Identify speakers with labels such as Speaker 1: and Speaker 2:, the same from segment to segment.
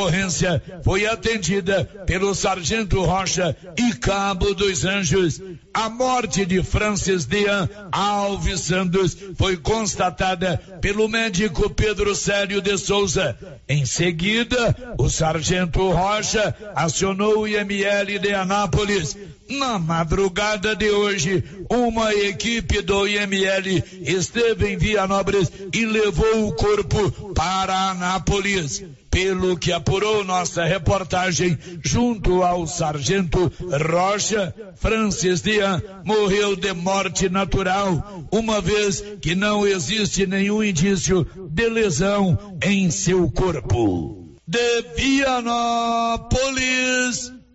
Speaker 1: ocorrência foi atendida pelo sargento Rocha e cabo dos Anjos. A morte de Francis Dean Alves Santos foi constatada pelo médico Pedro Célio de Souza. Em seguida, o sargento Rocha acionou o IML de Anápolis. Na madrugada de hoje, uma equipe do IML esteve em Vianópolis e levou o corpo para Anápolis. Pelo que apurou nossa reportagem, junto ao sargento Rocha, Francis Dian morreu de morte natural, uma vez que não existe nenhum indício de lesão em seu corpo. De Vianópolis,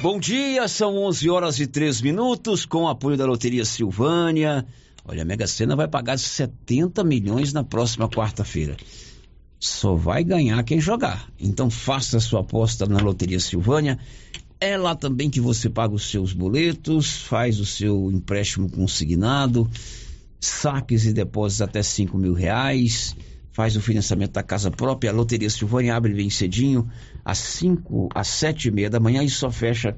Speaker 2: Bom dia, são 11 horas e 3 minutos, com o apoio da Loteria Silvânia. Olha, a Mega Sena vai pagar 70 milhões na próxima quarta-feira. Só vai ganhar quem jogar. Então faça sua aposta na Loteria Silvânia. É lá também que você paga os seus boletos, faz o seu empréstimo consignado, saques e depósitos até 5 mil reais faz o financiamento da casa própria. A Loteria Silvânia abre bem cedinho, às 5, às 7 e meia da manhã e só fecha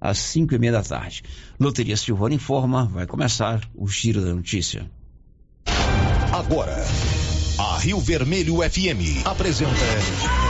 Speaker 2: às 5 e meia da tarde. Loteria Silvânia informa, vai começar o Giro da Notícia.
Speaker 3: Agora, a Rio Vermelho FM apresenta.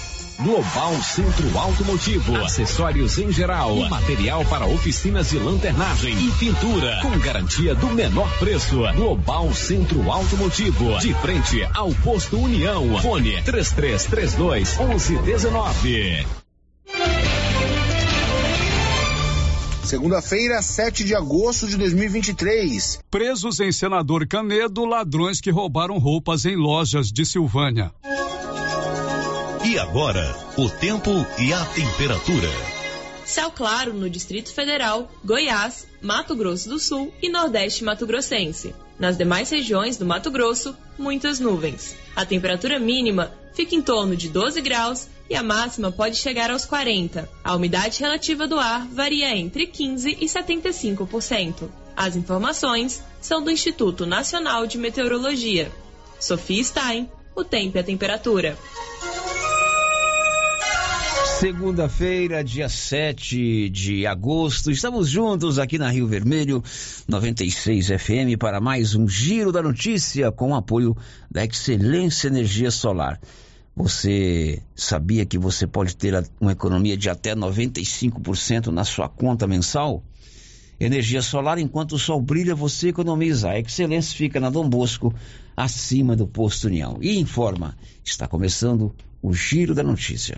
Speaker 4: Global Centro Automotivo, acessórios em geral, material para oficinas de lanternagem e pintura, com garantia do menor preço. Global Centro Automotivo, de frente ao posto União. Fone 3332 1119.
Speaker 5: Segunda-feira, 7 de agosto de 2023.
Speaker 6: Presos em Senador Canedo, ladrões que roubaram roupas em lojas de Silvânia.
Speaker 3: E agora, o tempo e a temperatura.
Speaker 7: Céu claro no Distrito Federal, Goiás, Mato Grosso do Sul e Nordeste Mato Grossense. Nas demais regiões do Mato Grosso, muitas nuvens. A temperatura mínima fica em torno de 12 graus e a máxima pode chegar aos 40. A umidade relativa do ar varia entre 15 e 75%. As informações são do Instituto Nacional de Meteorologia. Sofia Stein, o tempo e a temperatura.
Speaker 2: Segunda-feira, dia 7 de agosto, estamos juntos aqui na Rio Vermelho 96 FM para mais um Giro da Notícia com o apoio da Excelência Energia Solar. Você sabia que você pode ter uma economia de até 95% na sua conta mensal? Energia solar, enquanto o sol brilha, você economiza. A Excelência fica na Dom Bosco, acima do Posto União. E informa, está começando o Giro da Notícia.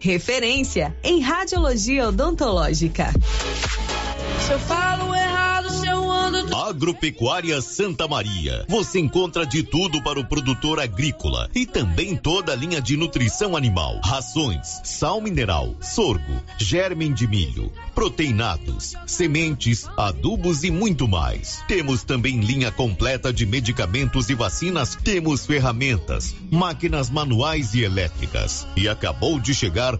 Speaker 8: referência em radiologia odontológica.
Speaker 9: Se eu falo errado,
Speaker 10: Agropecuária Santa Maria. Você encontra de tudo para o produtor agrícola e também toda a linha de nutrição animal, rações, sal mineral, sorgo, germen de milho, proteinados, sementes, adubos e muito mais. Temos também linha completa de medicamentos e vacinas, temos ferramentas, máquinas manuais e elétricas. E acabou de chegar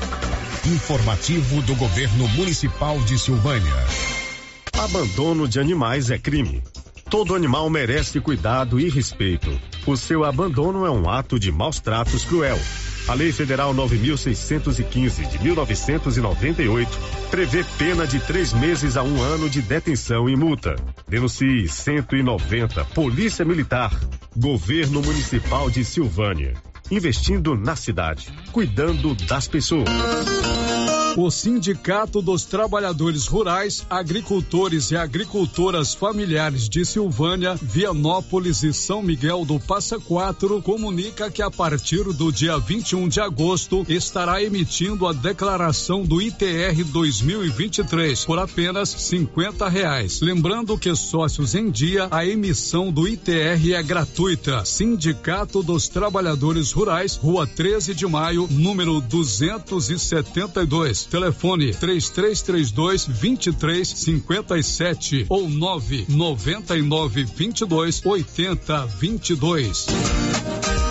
Speaker 3: Informativo do Governo Municipal de Silvânia.
Speaker 11: Abandono de animais é crime. Todo animal merece cuidado e respeito. O seu abandono é um ato de maus tratos cruel. A Lei Federal 9.615 de 1998 prevê pena de três meses a um ano de detenção e multa. Denuncie 190 Polícia Militar, Governo Municipal de Silvânia investindo na cidade, cuidando das pessoas.
Speaker 6: O Sindicato dos Trabalhadores Rurais, Agricultores e Agricultoras Familiares de Silvânia, Vianópolis e São Miguel do Passa Quatro comunica que a partir do dia 21 de agosto estará emitindo a declaração do ITR 2023 por apenas 50 reais. Lembrando que sócios em dia, a emissão do ITR é gratuita. Sindicato dos Trabalhadores Rurais, Rua 13 de Maio, número 272. Telefone 3332 2357 ou 999 22 80 22.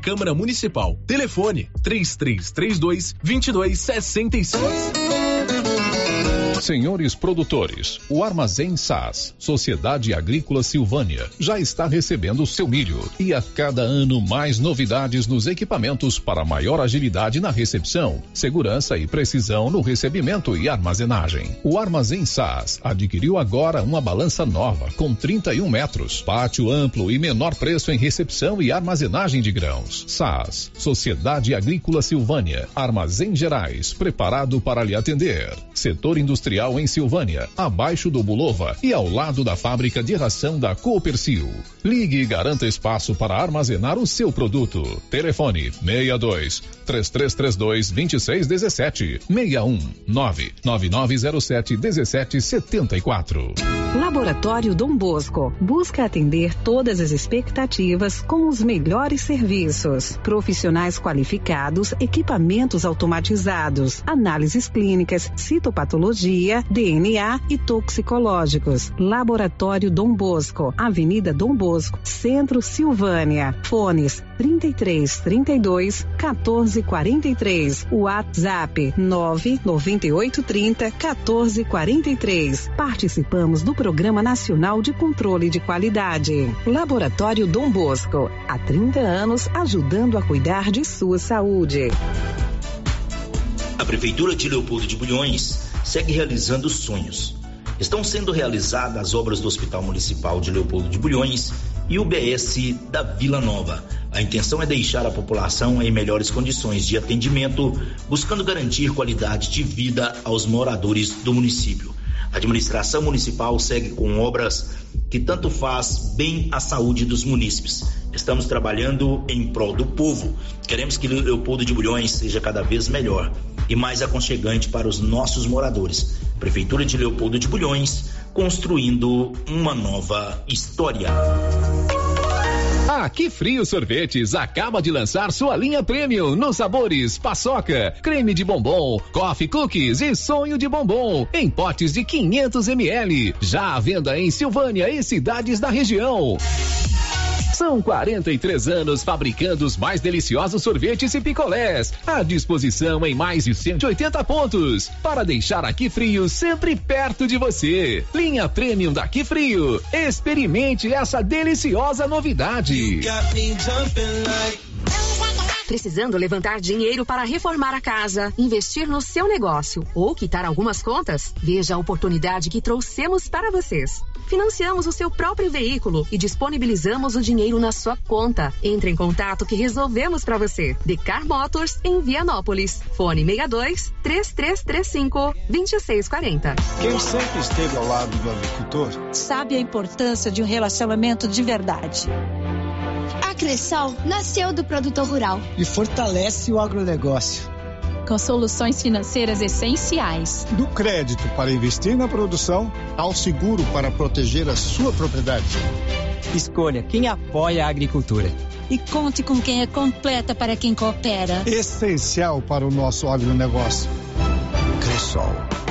Speaker 12: Câmara Municipal. Telefone 3332 2266.
Speaker 4: Senhores produtores, o Armazém SAS, Sociedade Agrícola Silvânia, já está recebendo seu milho e a cada ano mais novidades nos equipamentos para maior agilidade na recepção, segurança e precisão no recebimento e armazenagem. O Armazém SAS adquiriu agora uma balança nova com 31 metros, pátio amplo e menor preço em recepção e armazenagem de grãos. SAS, Sociedade Agrícola Silvânia, Armazém Gerais, preparado para lhe atender. Setor industrial Industrial em Silvânia, abaixo do Bulova e ao lado da fábrica de ração da Coopercil. Ligue e garanta espaço para armazenar o seu produto. Telefone 62 3332 2617 61 99907 1774.
Speaker 13: Laboratório Dom Bosco busca atender todas as expectativas com os melhores serviços. Profissionais qualificados, equipamentos automatizados, análises clínicas, citopatologia DNA e toxicológicos. Laboratório Dom Bosco, Avenida Dom Bosco, Centro Silvânia. Fones 33 32 14 43. WhatsApp 998 30 14 43. Participamos do Programa Nacional de Controle de Qualidade. Laboratório Dom Bosco, há 30 anos ajudando a cuidar de sua saúde.
Speaker 14: A Prefeitura de Leopoldo de Bulhões segue realizando sonhos. Estão sendo realizadas as obras do Hospital Municipal de Leopoldo de Bulhões e o BS da Vila Nova. A intenção é deixar a população em melhores condições de atendimento, buscando garantir qualidade de vida aos moradores do município. A administração municipal segue com obras que tanto faz bem à saúde dos munícipes. Estamos trabalhando em prol do povo. Queremos que Leopoldo de Bulhões seja cada vez melhor e mais aconchegante para os nossos moradores. Prefeitura de Leopoldo de Bulhões, construindo uma nova história.
Speaker 4: A Que Frio Sorvetes acaba de lançar sua linha premium nos sabores paçoca, creme de bombom, coffee cookies e sonho de bombom em potes de 500 ml. Já à venda em Silvânia e cidades da região. São 43 anos fabricando os mais deliciosos sorvetes e picolés. À disposição em mais de 180 pontos. Para deixar aqui frio sempre perto de você. Linha Premium daqui frio. Experimente essa deliciosa novidade.
Speaker 15: Precisando levantar dinheiro para reformar a casa, investir no seu negócio ou quitar algumas contas? Veja a oportunidade que trouxemos para vocês. Financiamos o seu próprio veículo e disponibilizamos o dinheiro na sua conta. Entre em contato que resolvemos para você. Decar Motors em Vianópolis. Fone 62 3335 2640.
Speaker 16: Quem sempre esteve ao lado do agricultor
Speaker 17: sabe a importância de um relacionamento de verdade.
Speaker 18: A Cressol nasceu do produtor rural
Speaker 19: e fortalece o agronegócio.
Speaker 20: Com soluções financeiras essenciais.
Speaker 16: Do crédito para investir na produção ao seguro para proteger a sua propriedade.
Speaker 19: Escolha quem apoia a agricultura.
Speaker 17: E conte com quem é completa para quem coopera.
Speaker 16: Essencial para o nosso agronegócio.
Speaker 3: Cressol.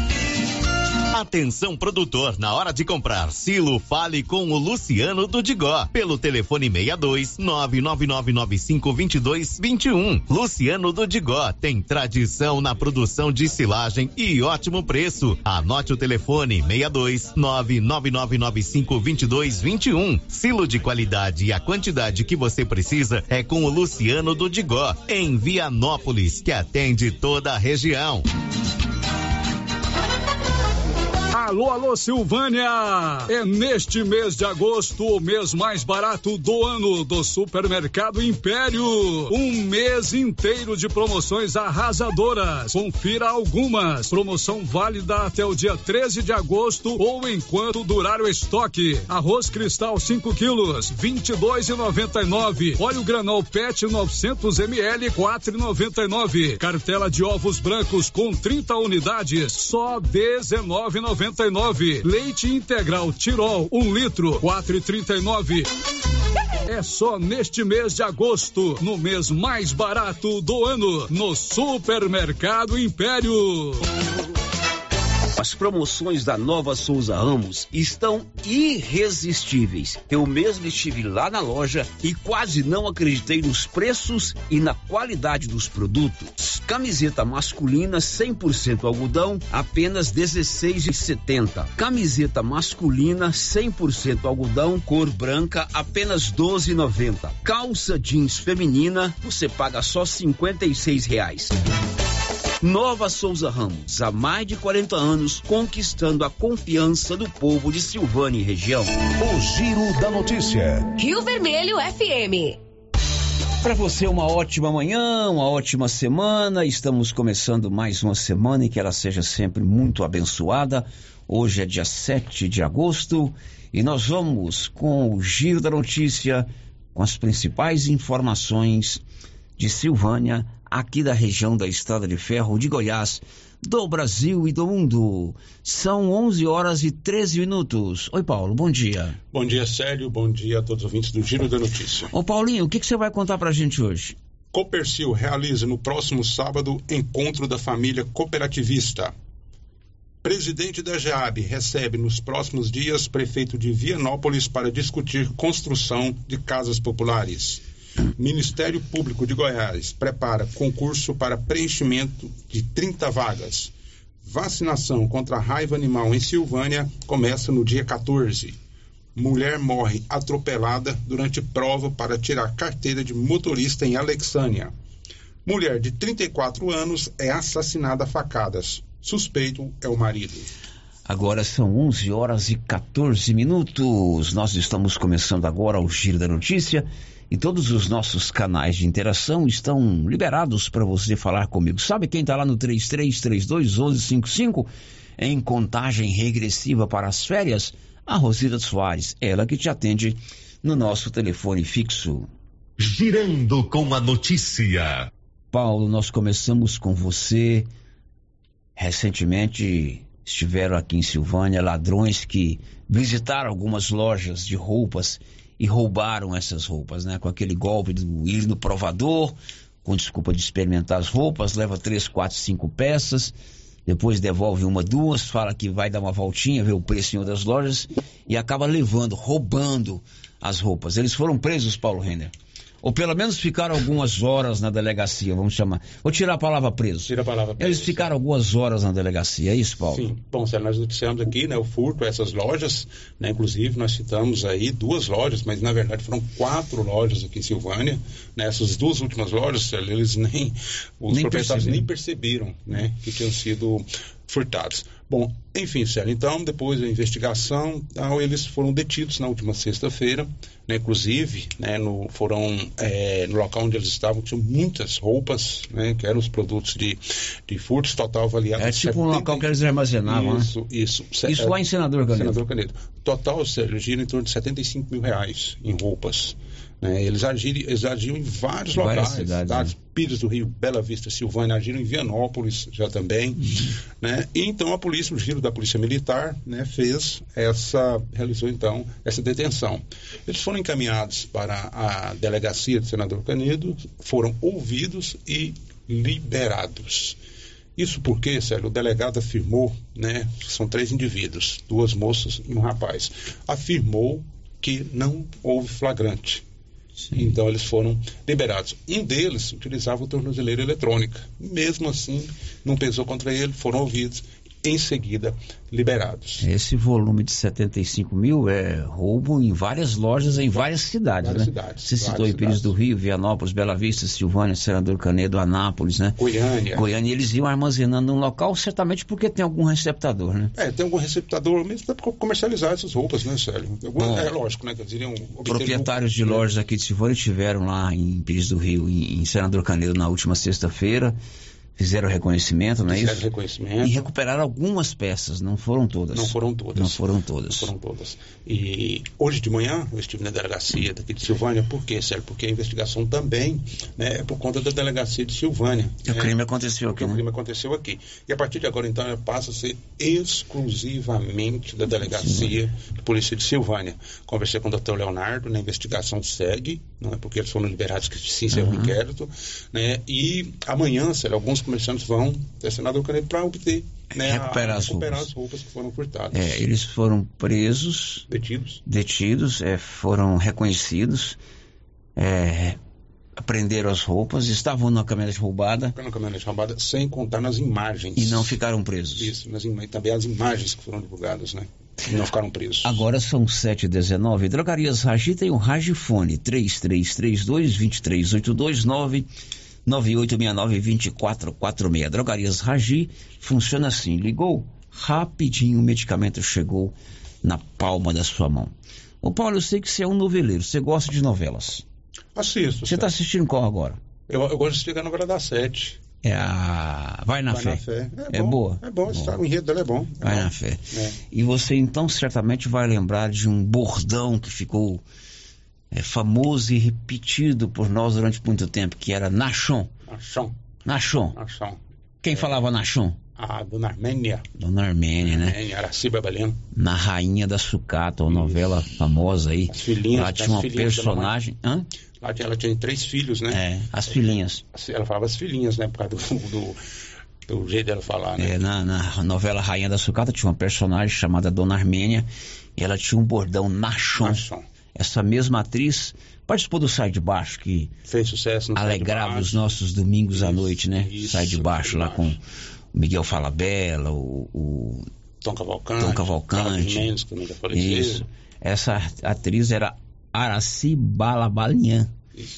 Speaker 10: Atenção produtor, na hora de comprar silo, fale com o Luciano do Digó, pelo telefone 62 99995 2221. Luciano do Digó tem tradição na produção de silagem e ótimo preço. Anote o telefone 62 99995 2221. Silo de qualidade e a quantidade que você precisa é com o Luciano do Digó, em Vianópolis, que atende toda a região.
Speaker 6: Alô, alô, Silvânia! É neste mês de agosto o mês mais barato do ano do Supermercado Império. Um mês inteiro de promoções arrasadoras. Confira algumas. Promoção válida até o dia 13 de agosto ou enquanto durar o estoque. Arroz cristal 5 quilos, 22,99. Óleo granol PET 900 ml, 4,99. Cartela de ovos brancos com 30 unidades, só 19,99. Leite integral Tirol, um litro, quatro e trinta e nove. É só neste mês de agosto, no mês mais barato do ano, no Supermercado Império.
Speaker 2: As promoções da Nova Souza Ramos estão irresistíveis. Eu mesmo estive lá na loja e quase não acreditei nos preços e na qualidade dos produtos. Camiseta masculina 100% algodão, apenas 16,70. Camiseta masculina 100% algodão, cor branca, apenas 12,90. Calça jeans feminina, você paga só 56 reais. Nova Souza Ramos, há mais de 40 anos, conquistando a confiança do povo de Silvânia e região.
Speaker 3: O Giro da Notícia.
Speaker 8: Rio Vermelho FM.
Speaker 2: Para você, uma ótima manhã, uma ótima semana. Estamos começando mais uma semana e que ela seja sempre muito abençoada. Hoje é dia 7 de agosto e nós vamos com o Giro da Notícia, com as principais informações de Silvânia, aqui da região da Estrada de Ferro de Goiás, do Brasil e do mundo. São 11 horas e 13 minutos. Oi, Paulo, bom dia.
Speaker 21: Bom dia, Célio. Bom dia a todos os ouvintes do Giro da Notícia.
Speaker 2: Ô, Paulinho, o que, que você vai contar pra gente hoje?
Speaker 21: Copercil realiza no próximo sábado encontro da família cooperativista. Presidente da GEAB recebe nos próximos dias prefeito de Vianópolis para discutir construção de casas populares. Ministério Público de Goiás prepara concurso para preenchimento de 30 vagas. Vacinação contra a raiva animal em Silvânia começa no dia 14. Mulher morre atropelada durante prova para tirar carteira de motorista em Alexânia. Mulher de 34 anos é assassinada a facadas. Suspeito é o marido.
Speaker 2: Agora são 11 horas e 14 minutos. Nós estamos começando agora o Giro da Notícia e todos os nossos canais de interação estão liberados para você falar comigo. Sabe quem está lá no 3332 1155 em contagem regressiva para as férias? A Rosida Soares, ela que te atende no nosso telefone fixo.
Speaker 10: Girando com a notícia.
Speaker 2: Paulo, nós começamos com você. Recentemente estiveram aqui em Silvânia ladrões que visitaram algumas lojas de roupas e roubaram essas roupas, né? Com aquele golpe do ir no provador, com desculpa de experimentar as roupas, leva três, quatro, cinco peças, depois devolve uma, duas, fala que vai dar uma voltinha, vê o preço em outras lojas e acaba levando, roubando as roupas. Eles foram presos, Paulo Renner. Ou pelo menos ficaram algumas horas na delegacia, vamos chamar. Vou tirar a palavra preso.
Speaker 21: Tira a palavra preso.
Speaker 2: Eles ficaram algumas horas na delegacia, é isso, Paulo?
Speaker 21: Sim. Bom, Sérgio, nós noticiamos aqui, né, o furto a essas lojas, né, inclusive nós citamos aí duas lojas, mas na verdade foram quatro lojas aqui em Silvânia, né, essas duas últimas lojas, Sérgio, eles nem, os
Speaker 2: Nem
Speaker 21: proprietários
Speaker 2: perceberam.
Speaker 21: nem perceberam, né, que tinham sido furtados. Bom, enfim, Sérgio, então, depois da investigação, tal, eles foram detidos na última sexta-feira, né, inclusive, né, no, foram é, no local onde eles estavam, tinham muitas roupas, né, que eram os produtos de, de furtos, total avaliado
Speaker 2: É tipo um
Speaker 21: 70
Speaker 2: local que eles armazenavam, né?
Speaker 21: Isso, isso.
Speaker 2: Isso lá em Senador Canedo.
Speaker 21: Senador Canedo. Total, Sérgio, gira em torno de 75 mil reais em roupas. Né? Eles, agiram, eles agiram em vários locais,
Speaker 2: cidades,
Speaker 21: cidades,
Speaker 2: né?
Speaker 21: Pires do Rio, Bela Vista, Silvânia, agiram em Vianópolis já também.
Speaker 2: Uhum.
Speaker 21: Né? E então a polícia, o giro da Polícia Militar, né, fez essa, realizou então essa detenção. Eles foram encaminhados para a delegacia do Senador Canedo, foram ouvidos e liberados. Isso porque, Sérgio, o delegado afirmou, né, são três indivíduos, duas moças e um rapaz, afirmou que não houve flagrante. Então eles foram liberados. Um deles utilizava o tornozeleiro eletrônica. Mesmo assim, não pesou contra ele, foram ouvidos, em seguida liberados.
Speaker 2: Esse volume de 75 mil é roubo em várias lojas em várias cidades,
Speaker 21: Várias
Speaker 2: né?
Speaker 21: cidades,
Speaker 2: Você citou Pires do Rio, Vianópolis, Bela Vista, Silvânia, Senador Canedo, Anápolis, né?
Speaker 21: Goiânia.
Speaker 2: Goiânia, eles iam armazenando num local, certamente porque tem algum receptador, né?
Speaker 21: É, tem algum receptador mesmo para comercializar essas roupas, né, Sérgio? Algum-
Speaker 2: Bom,
Speaker 21: é lógico, né? Que eles iriam obter
Speaker 2: Proprietários de
Speaker 21: lucro, né?
Speaker 2: lojas aqui de Silvânia estiveram lá em Pires do Rio, em, em Senador Canedo, na última sexta-feira. Fizeram reconhecimento, não é
Speaker 21: Fizeram
Speaker 2: isso?
Speaker 21: reconhecimento.
Speaker 2: E recuperaram algumas peças, não foram todas.
Speaker 21: Não foram todas.
Speaker 2: Não foram todas.
Speaker 21: Não foram todas. E hoje de manhã eu estive na delegacia daqui de Silvânia. Por quê, Sérgio? Porque a investigação também né, é por conta da delegacia de Silvânia.
Speaker 2: O
Speaker 21: né?
Speaker 2: crime aconteceu aqui,
Speaker 21: o
Speaker 2: né?
Speaker 21: crime aconteceu aqui. E a partir de agora, então, ela passa a ser exclusivamente da delegacia de polícia de Silvânia. Conversei com o doutor Leonardo, né, a investigação segue, não é porque eles foram liberados que encerrou o
Speaker 2: Uhum.
Speaker 21: inquérito. Né, e amanhã, Sérgio, alguns comerciantes vão até Senador Canedo para obter. Né, a-
Speaker 2: Recuperar as
Speaker 21: recuperar
Speaker 2: roupas.
Speaker 21: as roupas que foram furtadas.
Speaker 2: É, eles foram presos,
Speaker 21: Detidos.
Speaker 2: detidos, é, foram reconhecidos, é, aprenderam as roupas, estavam na caminhonete roubada
Speaker 21: Ficaram na caminhonete roubada, sem contar nas imagens.
Speaker 2: e não ficaram presos.
Speaker 21: Isso, nas também as imagens que foram divulgadas, né? E não ficaram presos.
Speaker 2: Agora são 7h19. Drogarias Ragi tem um Ragifone 3332-2382 99869-2446. Drogarias Ragi funciona assim: ligou, rapidinho o medicamento chegou na palma da sua mão. Ô Paulo, eu sei que você é um noveleiro, você gosta de novelas.
Speaker 21: Assisto.
Speaker 2: Você está assistindo qual agora?
Speaker 21: Eu, eu gosto de chegar na novela das sete.
Speaker 2: É a Vai na
Speaker 21: Vai
Speaker 2: Fé.
Speaker 21: na fé. É,
Speaker 2: É
Speaker 21: bom,
Speaker 2: boa?
Speaker 21: É bom, está- o enredo dela é bom. É
Speaker 2: Vai
Speaker 21: bom.
Speaker 2: na fé.
Speaker 21: É.
Speaker 2: E você então certamente vai lembrar de um bordão que ficou é, famoso e repetido por nós durante muito tempo, que era Nachon.
Speaker 21: Achão.
Speaker 2: Nachon.
Speaker 21: Achão.
Speaker 2: Quem falava Nachon?
Speaker 21: A dona Armênia.
Speaker 2: Dona Armênia, né?
Speaker 21: Armênia, Araciba Baleno.
Speaker 2: Na Rainha da Sucata, uma novela famosa aí.
Speaker 21: As filhinhas,
Speaker 2: Lá tinha uma personagem. Hã?
Speaker 21: Lá ela tinha três filhos, né?
Speaker 2: É, as filhinhas.
Speaker 21: Ela falava as filhinhas, né? Por causa do, do, do jeito dela falar, né?
Speaker 2: É, na, na novela Rainha da Sucata tinha uma personagem chamada Dona Armênia e ela tinha um bordão Nachon.
Speaker 21: Nachon.
Speaker 2: Essa mesma atriz participou do Sai de Baixo, que
Speaker 21: Fez sucesso no
Speaker 2: alegrava os nossos domingos à
Speaker 21: Isso,
Speaker 2: noite, né?
Speaker 21: isso,
Speaker 2: Sai de Baixo lá com o Miguel Falabella, o, o
Speaker 21: Tom Cavalcante.
Speaker 2: Tom Cavalcante.
Speaker 21: Mendes, que.
Speaker 2: Isso. Essa atriz era Araci Balabalian.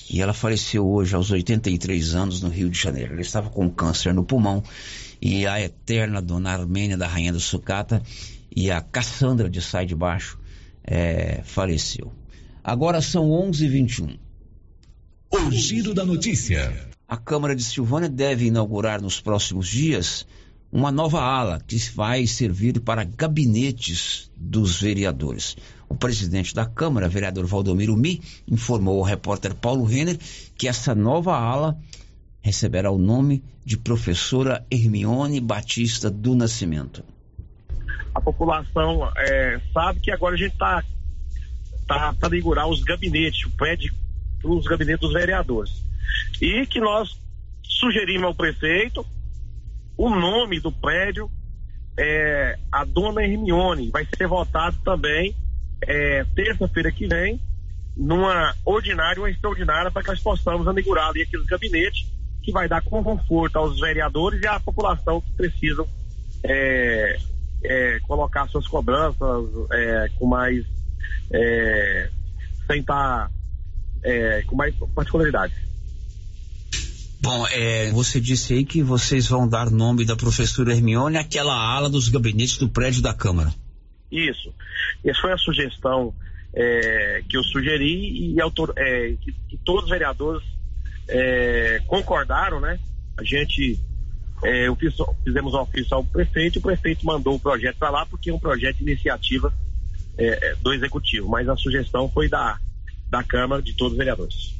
Speaker 2: e ela faleceu hoje aos 83 anos no Rio de Janeiro. Ela estava com câncer no pulmão e a eterna dona Armênia da Rainha do Sucata e a Cassandra de Sai de Baixo é, faleceu. Agora são 11h21.
Speaker 4: O giro da notícia.
Speaker 2: A Câmara de Silvânia deve inaugurar nos próximos dias uma nova ala que vai servir para gabinetes dos vereadores. O presidente da Câmara, vereador Valdomiro Mi, informou ao repórter Paulo Renner que essa nova ala receberá o nome de professora Hermione Batista do Nascimento.
Speaker 22: A população é, sabe que agora a gente está tá, para inaugurar os gabinetes, o prédio os gabinetes dos vereadores. E que nós sugerimos ao prefeito o nome do prédio, é, a dona Hermione, vai ser votado também é, terça-feira que vem, numa ordinária ou extraordinária, para que nós possamos inaugurar ali aqueles gabinetes que vai dar conforto aos vereadores e à população que precisam é, é, colocar suas cobranças é, com mais é, sem estar é, com mais particularidade.
Speaker 2: Bom, é, você disse aí que vocês vão dar nome da professora Hermione àquela ala dos gabinetes do prédio da Câmara.
Speaker 22: Isso. Essa foi a sugestão é, que eu sugeri e autor, é, que, que, todos os vereadores é, concordaram, né? A gente é, fiz, fizemos um ofício ao prefeito, o prefeito mandou o projeto para lá porque é um projeto de iniciativa é, é, do executivo, mas a sugestão foi da, da Câmara de todos os vereadores.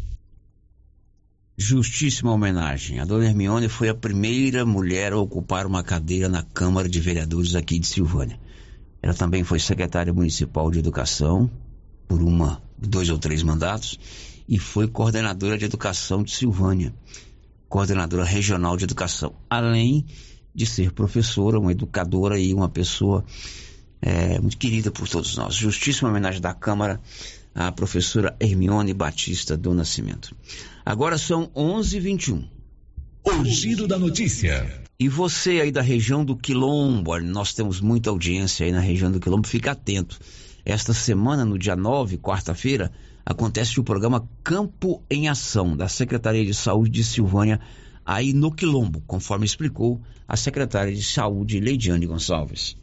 Speaker 2: Justíssima homenagem. A dona Hermione foi a primeira mulher a ocupar uma cadeira na Câmara de Vereadores aqui de Silvânia. Ela também foi secretária municipal de educação por uma, dois ou três mandatos e foi coordenadora de educação de Silvânia, coordenadora regional de educação, além de ser professora, uma educadora e uma pessoa é, muito querida por todos nós. Justíssima homenagem da Câmara à professora Hermione Batista do Nascimento. Agora são 11h21.
Speaker 4: O giro da notícia.
Speaker 2: E você aí da região do Quilombo, nós temos muita audiência aí na região do Quilombo, fica atento. Esta semana, no dia 9, quarta-feira, acontece o programa Campo em Ação, da Secretaria de Saúde de Silvânia, aí no Quilombo, conforme explicou a secretária de Saúde, Leidiane Gonçalves.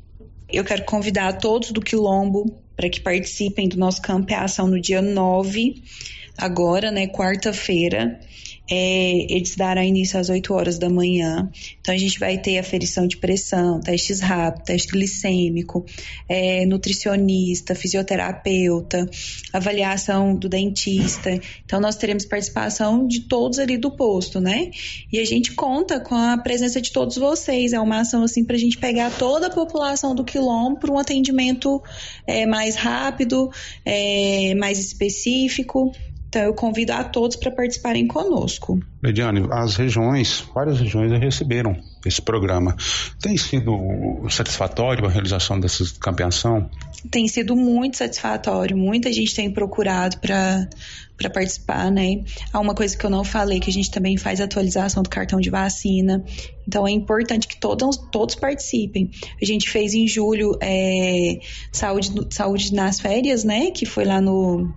Speaker 23: Eu quero convidar todos do Quilombo para que participem do nosso Campo em Ação no dia 9 agora, né, quarta-feira. É, eles darão início às 8 horas da manhã. Então, a gente vai ter aferição de pressão, testes rápidos, teste glicêmico, é, nutricionista, fisioterapeuta, avaliação do dentista. Então, nós teremos participação de todos ali do posto, né? E a gente conta com a presença de todos vocês. É uma ação, assim, para a gente pegar toda a população do quilombo para um atendimento é, mais rápido, é, mais específico. Então, eu convido a todos para participarem conosco.
Speaker 21: Mediane, as regiões, várias regiões receberam esse programa. Tem sido satisfatório a realização dessa campeação?
Speaker 23: Tem sido muito satisfatório. Muita gente tem procurado para para participar, né? Há uma coisa que eu não falei, que a gente também faz atualização do cartão de vacina. Então é importante que todos, todos participem. A gente fez em julho é, saúde, saúde nas férias, né? Que foi lá no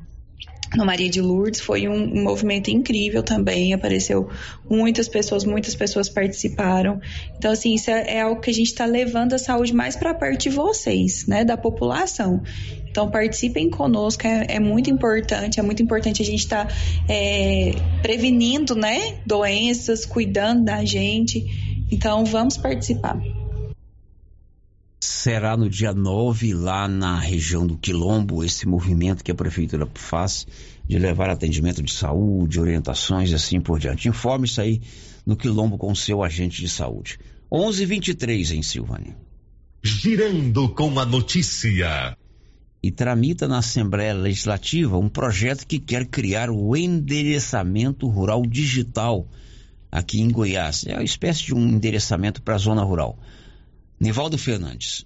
Speaker 23: no Maria de Lourdes foi um, um, movimento incrível também, apareceu muitas pessoas, muitas pessoas participaram. Então, assim, isso é, é algo que a gente está levando a saúde mais para perto de vocês, né, da população. Então, participem conosco, é, é muito importante, é muito importante a gente estar tá, é, prevenindo, né, doenças, cuidando da gente. Então, vamos participar
Speaker 2: será no dia 9, lá na região do Quilombo, esse movimento que a prefeitura faz de levar atendimento de saúde, orientações e assim por diante. Informe-se aí no Quilombo com o seu agente de saúde. 11:23 em Silvânia.
Speaker 4: Girando com a notícia.
Speaker 2: E tramita na Assembleia Legislativa um projeto que quer criar o endereçamento rural digital aqui em Goiás. É uma espécie de um endereçamento para a zona rural. Nivaldo Fernandes.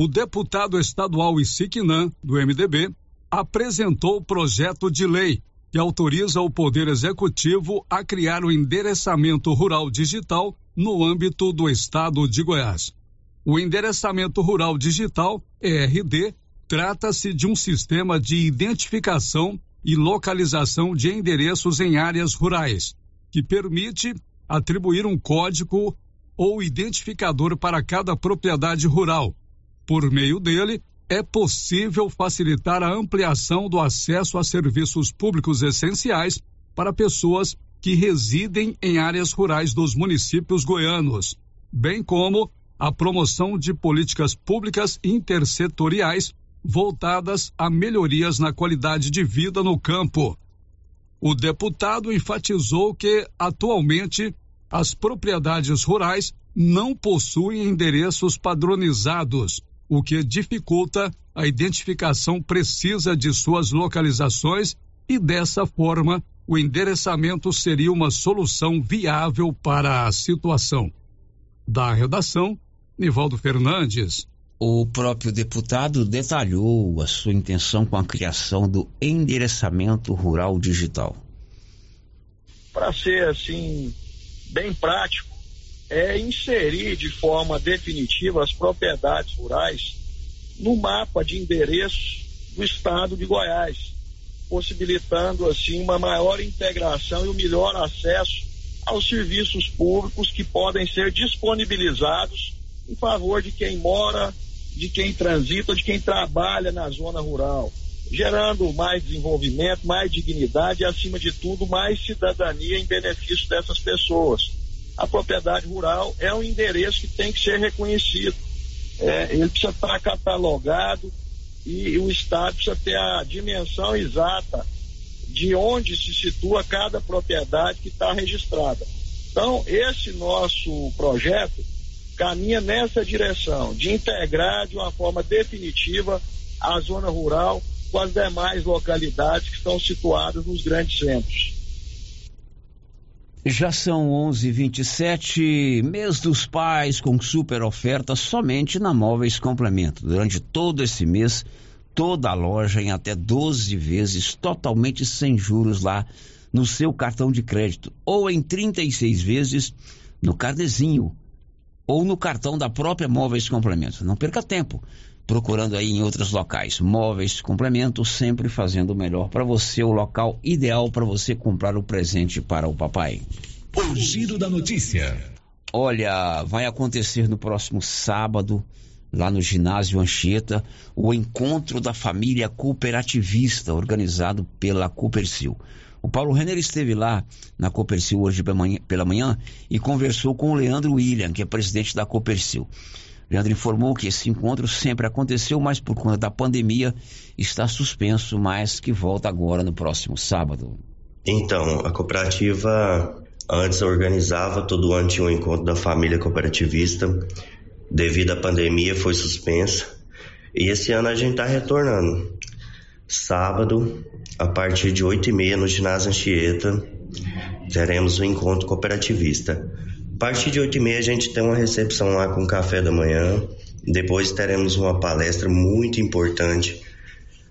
Speaker 6: O deputado estadual Isiquinã, do MDB, apresentou o projeto de lei que autoriza o Poder Executivo a criar o endereçamento rural digital no âmbito do estado de Goiás. O endereçamento rural digital, ERD, trata-se de um sistema de identificação e localização de endereços em áreas rurais, que permite atribuir um código ou identificador para cada propriedade rural. Por meio dele, é possível facilitar a ampliação do acesso a serviços públicos essenciais para pessoas que residem em áreas rurais dos municípios goianos, bem como a promoção de políticas públicas intersetoriais voltadas a melhorias na qualidade de vida no campo. O deputado enfatizou que, atualmente, as propriedades rurais não possuem endereços padronizados, o que dificulta a identificação precisa de suas localizações e, dessa forma, o endereçamento seria uma solução viável para a situação. Da redação, Nivaldo Fernandes.
Speaker 2: O próprio deputado detalhou a sua intenção com a criação do endereçamento rural digital.
Speaker 24: Para ser assim, bem prático, é inserir de forma definitiva as propriedades rurais no mapa de endereços do estado de Goiás, possibilitando assim uma maior integração e um melhor acesso aos serviços públicos que podem ser disponibilizados em favor de quem mora, de quem transita, de quem trabalha na zona rural, gerando mais desenvolvimento, mais dignidade e, acima de tudo, mais cidadania em benefício dessas pessoas. A propriedade rural é um endereço que tem que ser reconhecido. É, ele precisa estar catalogado e o Estado precisa ter a dimensão exata de onde se situa cada propriedade que está registrada. Então, esse nosso projeto caminha nessa direção de integrar de uma forma definitiva a zona rural com as demais localidades que estão situadas nos grandes centros.
Speaker 2: Já são 11:27 mês dos pais com super oferta somente na Móveis Complemento. Durante todo esse mês, toda a loja em até 12 vezes totalmente sem juros lá no seu cartão de crédito ou em 36 vezes no carnezinho ou no cartão da própria Móveis Complemento. Não perca tempo procurando aí em outros locais. Móveis Complemento, sempre fazendo o melhor para você, o local ideal para você comprar o presente para o papai.
Speaker 25: O giro da notícia.
Speaker 2: Olha, vai acontecer no próximo sábado, lá no ginásio Anchieta, o encontro da família cooperativista organizado pela Coopercil. O Paulo Renner esteve lá na Copercil hoje pela manhã e conversou com o Leandro William, que é presidente da Copercil. Leandro informou que esse encontro sempre aconteceu, mas por conta da pandemia está suspenso, mas que volta agora no próximo sábado.
Speaker 26: Então, a cooperativa antes organizava todo ano tinha um encontro da família cooperativista. Devido à pandemia foi suspensa. E esse ano a gente está retornando. Sábado, a partir de 8 e meia no ginásio Anchieta, teremos o um encontro cooperativista. A partir de 8 e meia a gente tem uma recepção lá com café da manhã. Depois teremos uma palestra muito importante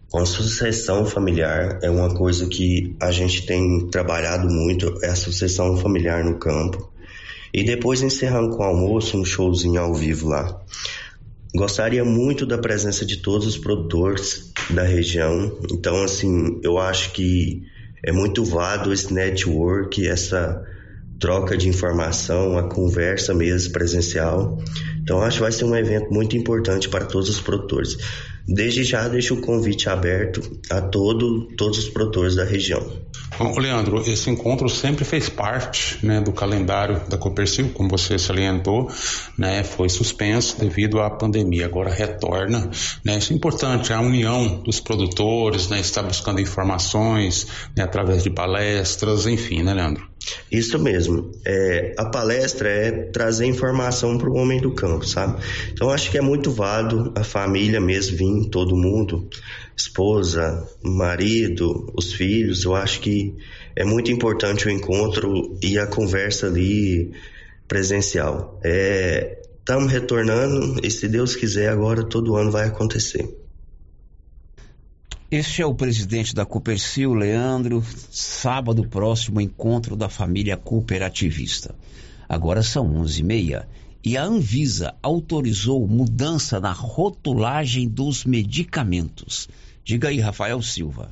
Speaker 26: com sucessão familiar. É uma coisa que a gente tem trabalhado muito, é a sucessão familiar no campo. E depois encerrando com o almoço, um showzinho ao vivo lá. Gostaria muito da presença de todos os produtores da região. Então, assim, eu acho que é muito válido esse network, essa troca de informação, a conversa mesmo presencial. Então, acho que vai ser um evento muito importante para todos os produtores. Desde já deixo o convite aberto a todo, todos os produtores da região.
Speaker 21: Bom, Leandro, esse encontro sempre fez parte né, do calendário da Copercil, como você salientou, né, foi suspenso devido à pandemia, agora retorna. Né, isso é importante, a união dos produtores, né, está buscando informações né, através de palestras, enfim, né, Leandro?
Speaker 26: Isso mesmo. É, a palestra é trazer informação para o homem do campo, sabe? Então acho que é muito válido a família mesmo vir, todo mundo, esposa, marido, os filhos. Eu acho que é muito importante o encontro e a conversa ali presencial. Estamos é, retornando e se Deus quiser agora todo ano vai acontecer.
Speaker 2: Este é o presidente da Coopercil, Leandro. Sábado próximo, encontro da família cooperativista. Agora são onze e meia e a Anvisa autorizou mudança na rotulagem dos medicamentos. Diga aí, Rafael Silva.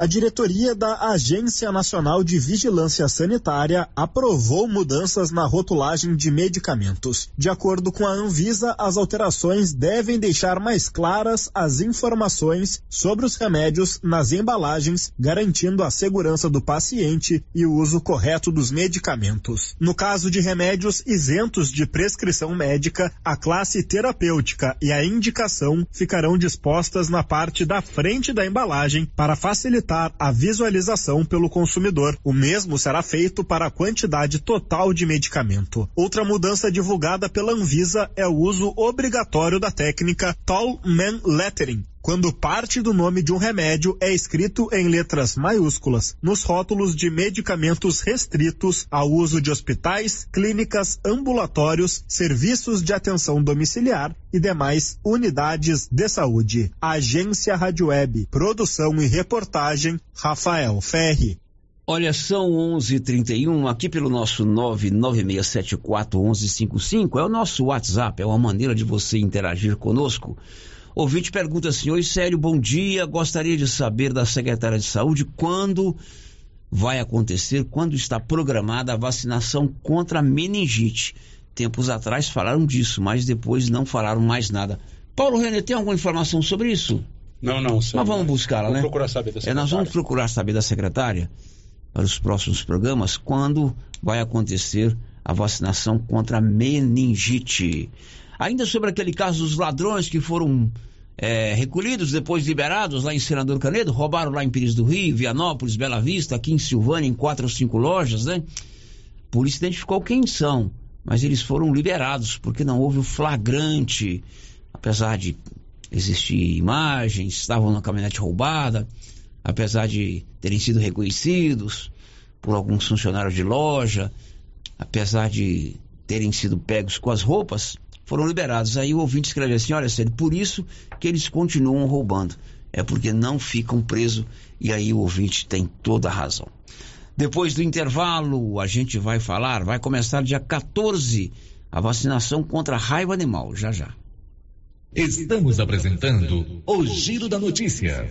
Speaker 27: A diretoria da Agência Nacional de Vigilância Sanitária aprovou mudanças na rotulagem de medicamentos. De acordo com a Anvisa, as alterações devem deixar mais claras as informações sobre os remédios nas embalagens, garantindo a segurança do paciente e o uso correto dos medicamentos. No caso de remédios isentos de prescrição médica, a classe terapêutica e a indicação ficarão dispostas na parte da frente da embalagem para facilitar a visualização pelo consumidor. O mesmo será feito para a quantidade total de medicamento. Outra mudança divulgada pela Anvisa é o uso obrigatório da técnica Tall Man Lettering, quando parte do nome de um remédio é escrito em letras maiúsculas nos rótulos de medicamentos restritos ao uso de hospitais, clínicas, ambulatórios, serviços de atenção domiciliar e demais unidades de saúde. Agência Rádio Web, produção e reportagem Rafael Ferri.
Speaker 2: Olha, são 11:31 aqui pelo nosso 996741155 é o nosso WhatsApp, é uma maneira de você interagir conosco. Ouvinte pergunta, senhor Sério, bom dia. Gostaria de saber da secretária de saúde quando vai acontecer, quando está programada a vacinação contra a meningite. Tempos atrás falaram disso, mas depois não falaram mais nada. Paulo René, tem alguma informação sobre isso?
Speaker 21: Não, não, senhor.
Speaker 2: Mas vamos buscá-la, né?
Speaker 21: procurar saber da
Speaker 2: É,
Speaker 21: secretária.
Speaker 2: nós vamos procurar saber da secretária para os próximos programas quando vai acontecer a vacinação contra a meningite. Ainda sobre aquele caso dos ladrões que foram é, recolhidos, depois liberados lá em Senador Canedo, roubaram lá em Pires do Rio, Vianópolis, Bela Vista, aqui em Silvânia, em quatro ou cinco lojas, né? Por isso identificou quem são, mas eles foram liberados porque não houve o flagrante, apesar de existir imagens, estavam na caminhonete roubada, apesar de terem sido reconhecidos por alguns funcionários de loja, apesar de terem sido pegos com as roupas, foram liberados. Aí o ouvinte escreve assim: olha, sério, por isso que eles continuam roubando. É porque não ficam presos. E aí o ouvinte tem toda a razão. Depois do intervalo, a gente vai falar, vai começar dia 14 a vacinação contra a raiva animal, já já.
Speaker 4: Estamos apresentando o Giro da Notícia.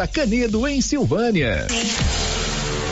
Speaker 4: Canedo, em Silvânia.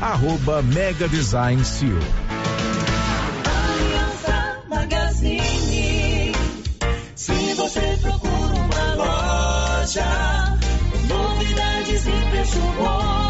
Speaker 3: arroba Mega Design Seal.
Speaker 28: Aliança Magazine. Se você procura uma loja, novidades e preço bom.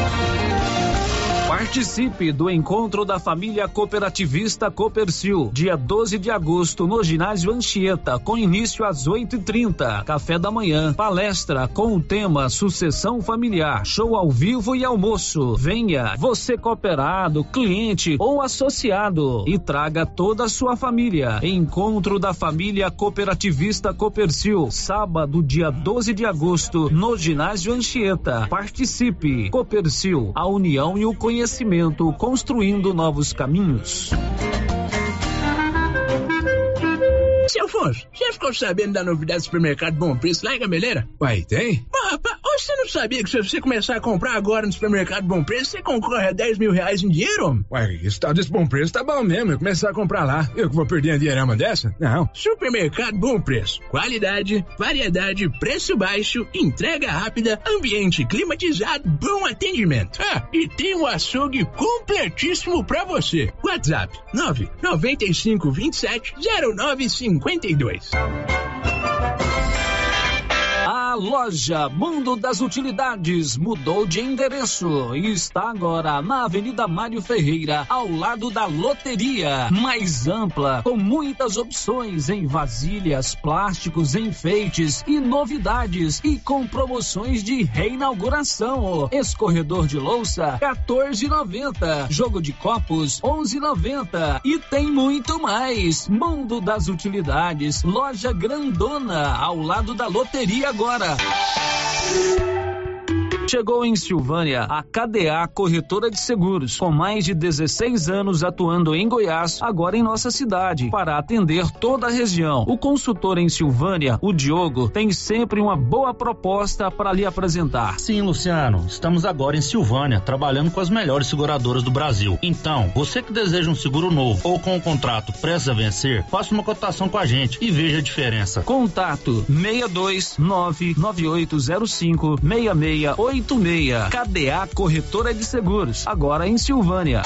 Speaker 4: Thank you.
Speaker 29: Participe do encontro da família cooperativista Copercil, dia 12 de agosto, no ginásio Anchieta, com início às 8h30. Café da manhã, palestra com o tema Sucessão Familiar, show ao vivo e almoço. Venha, você cooperado, cliente ou associado, e traga toda a sua família. Encontro da família cooperativista Copercil, sábado, dia 12 de agosto, no ginásio Anchieta. Participe. Copercil, a união e o conhecimento construindo novos caminhos.
Speaker 30: Afonso, já ficou sabendo da novidade do supermercado Bom Preço lá em Gameleira?
Speaker 31: Uai, tem?
Speaker 30: Mas, rapaz, você não sabia que se você começar a comprar agora no supermercado Bom Preço, você concorre a 10 mil reais em dinheiro? homem?
Speaker 31: Uai, esse tal desse bom preço tá bom mesmo. Eu começar a comprar lá. Eu que vou perder uma dinheirama dessa? Não.
Speaker 30: Supermercado Bom Preço. Qualidade, variedade, preço baixo, entrega rápida, ambiente climatizado, bom atendimento. Ah, e tem um açougue completíssimo pra você. WhatsApp 995 27
Speaker 29: 2022. Loja Mundo das Utilidades mudou de endereço e está agora na Avenida Mário Ferreira, ao lado da loteria. Mais ampla, com muitas opções em vasilhas, plásticos, enfeites e novidades e com promoções de reinauguração. Escorredor de louça, 14,90. Jogo de copos, 11,90. E tem muito mais. Mundo das Utilidades, loja grandona, ao lado da loteria agora. Μάρα. Chegou em Silvânia a KDA Corretora de Seguros, com mais de 16 anos atuando em Goiás, agora em nossa cidade, para atender toda a região. O consultor em Silvânia, o Diogo, tem sempre uma boa proposta para lhe apresentar.
Speaker 32: Sim, Luciano, estamos agora em Silvânia, trabalhando com as melhores seguradoras do Brasil. Então, você que deseja um seguro novo ou com um contrato prestes a vencer, faça uma cotação com a gente e veja a diferença.
Speaker 29: Contato 62 99805 6686. KDA Corretora de Seguros, agora em Silvânia.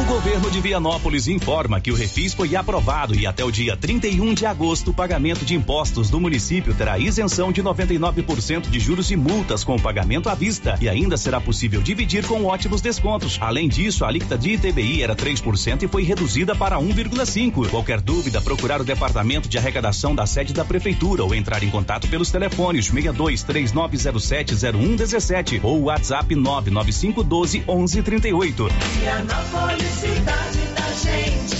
Speaker 33: O governo de Vianópolis informa que o refis foi aprovado e até o dia 31 de agosto o pagamento de impostos do município terá isenção de 99% de juros e multas com o pagamento à vista e ainda será possível dividir com ótimos descontos. Além disso, a alíquota de ITBI era 3% e foi reduzida para 1,5. Qualquer dúvida, procurar o departamento de arrecadação da sede da prefeitura ou entrar em contato pelos telefones 62 3907 0117 ou WhatsApp 99512 1138.
Speaker 28: Vianópolis, cidade da gente.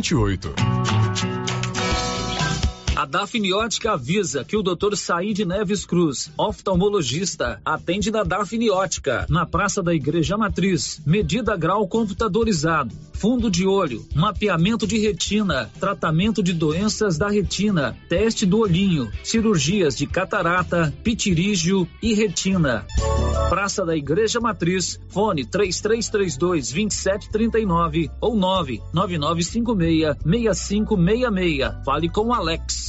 Speaker 34: 28.
Speaker 29: A Dafniótica avisa que o Dr. Said Neves Cruz, oftalmologista, atende na Dafniótica, na Praça da Igreja Matriz. Medida grau computadorizado, fundo de olho, mapeamento de retina, tratamento de doenças da retina, teste do olhinho, cirurgias de catarata, pitirígio e retina. Praça da Igreja Matriz, fone 3332 2739 ou 99956 6566. Fale com o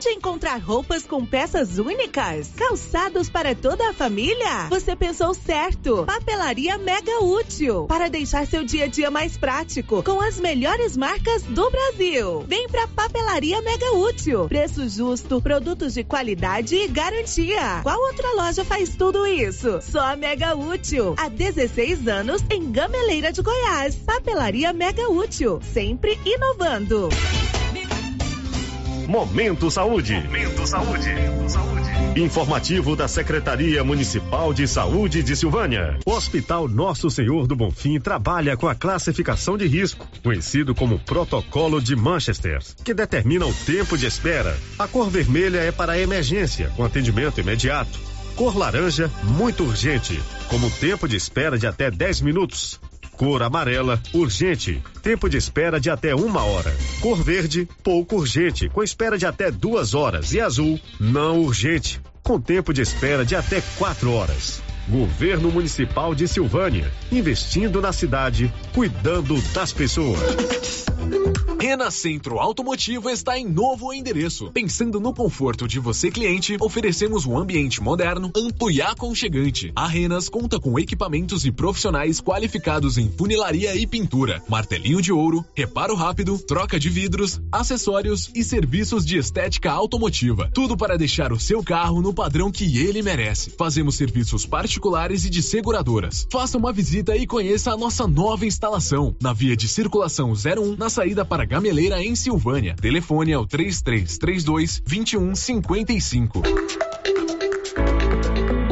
Speaker 35: Onde encontrar roupas com peças únicas? Calçados para toda a família? Você pensou certo. Papelaria Mega Útil. Para deixar seu dia a dia mais prático, com as melhores marcas do Brasil. Vem pra Papelaria Mega Útil. Preço justo, produtos de qualidade e garantia. Qual outra loja faz tudo isso? Só a Mega Útil. Há 16 anos em Gameleira de Goiás. Papelaria Mega Útil. Sempre inovando.
Speaker 4: Momento Saúde.
Speaker 36: Momento Saúde.
Speaker 37: Informativo da Secretaria Municipal de Saúde de Silvânia. O Hospital Nosso Senhor do Bonfim trabalha com a classificação de risco, conhecido como Protocolo de Manchester, que determina o tempo de espera. A cor vermelha é para emergência, com atendimento imediato. Cor laranja, muito urgente, como tempo de espera de até 10 minutos. Cor amarela, urgente. Tempo de espera de até uma hora. Cor verde, pouco urgente, com espera de até duas horas. E azul, não urgente, com tempo de espera de até quatro horas. Governo Municipal de Silvânia, investindo na cidade, cuidando das pessoas.
Speaker 34: Rena Centro Automotivo está em novo endereço. Pensando no conforto de você, cliente, oferecemos um ambiente moderno, amplo e aconchegante. A Renas conta com equipamentos e profissionais qualificados em funilaria e pintura, martelinho de ouro, reparo rápido, troca de vidros, acessórios e serviços de estética automotiva. Tudo para deixar o seu carro no padrão que ele merece. Fazemos serviços particulares e de seguradoras. Faça uma visita e conheça a nossa nova instalação na via de circulação 01 na saída para Gameleira em Silvânia. Telefone é o 3332 2155.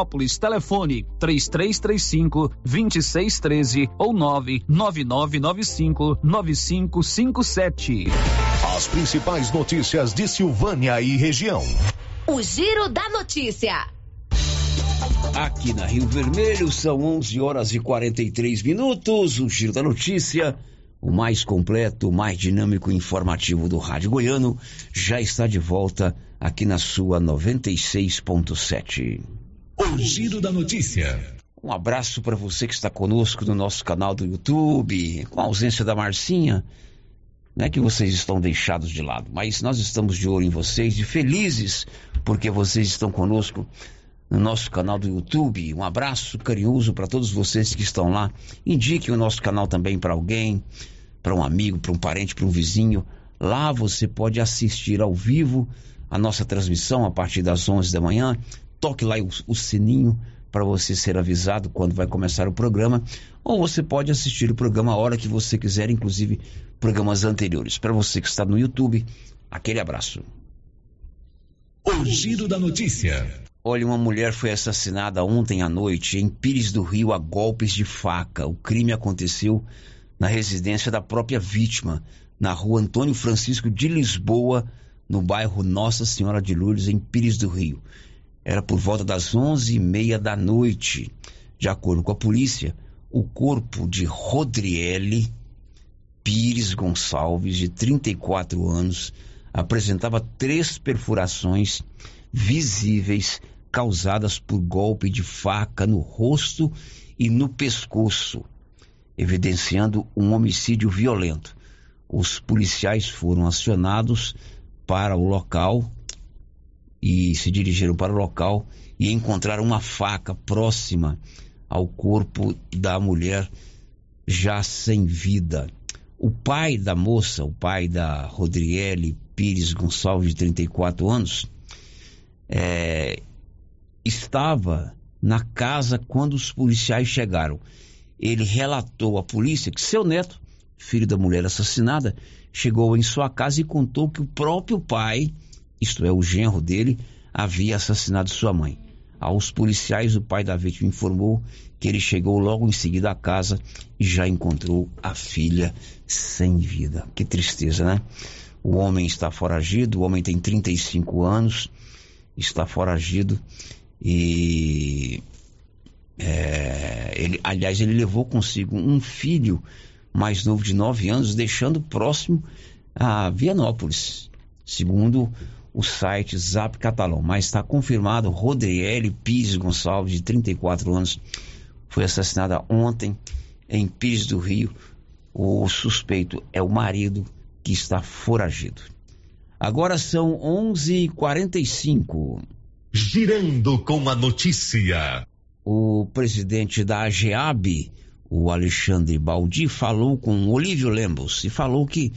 Speaker 29: Vianópolis. Telefone 3335 2613 ou 99995 9557.
Speaker 10: As principais notícias de Silvânia e região.
Speaker 38: O Giro da Notícia.
Speaker 2: Aqui na Rio Vermelho são 11 horas e 43 minutos. O Giro da Notícia, o mais completo, o mais dinâmico e informativo do Rádio Goiano, já está de volta aqui na sua 96.7.
Speaker 10: O Giro da Notícia.
Speaker 2: Um abraço para você que está conosco no nosso canal do YouTube, com a ausência da Marcinha. Não é que vocês estão deixados de lado, mas nós estamos de olho em vocês e felizes porque vocês estão conosco no nosso canal do YouTube. Um abraço carinhoso para todos vocês que estão lá. Indiquem o nosso canal também para alguém, para um amigo, para um parente, para um vizinho. Lá você pode assistir ao vivo a nossa transmissão a partir das 11 da manhã. Toque lá o, o sininho para você ser avisado quando vai começar o programa. Ou você pode assistir o programa a hora que você quiser, inclusive programas anteriores. Para você que está no YouTube, aquele abraço.
Speaker 10: O Giro da Notícia.
Speaker 2: Olha, uma mulher foi assassinada ontem à noite em Pires do Rio a golpes de faca. O crime aconteceu na residência da própria vítima, na rua Antônio Francisco de Lisboa, no bairro Nossa Senhora de Lourdes, em Pires do Rio. Era por volta das onze e meia da noite. De acordo com a polícia, o corpo de Rodriele Pires Gonçalves, de 34 anos, apresentava três perfurações visíveis causadas por golpe de faca no rosto e no pescoço, evidenciando um homicídio violento. Os policiais foram acionados para o local e se dirigiram para o local e encontraram uma faca próxima ao corpo da mulher já sem vida. O pai da moça, o pai da Rodriele Pires Gonçalves, de 34 anos, é, estava na casa quando os policiais chegaram. Ele relatou à polícia que seu neto, filho da mulher assassinada, chegou em sua casa e contou que o próprio pai, isto é, o genro dele, havia assassinado sua mãe. Aos policiais, o pai da vítima informou que ele chegou logo em seguida à casa e já encontrou a filha sem vida. Que tristeza, né? O homem está foragido, o homem tem 35 anos está foragido e é, ele, aliás, ele levou consigo um filho mais novo de 9 anos, deixando próximo a Vianópolis, segundo o site Zap Catalão. Mas está confirmado, Rodriele Pires Gonçalves, de 34 anos, foi assassinada ontem em Pires do Rio. O suspeito é o marido que está foragido. Agora são 11:45.
Speaker 10: Girando com a notícia.
Speaker 2: O presidente da AGEAB, o Alexandre Baldi, falou com Olívio Lemos e falou que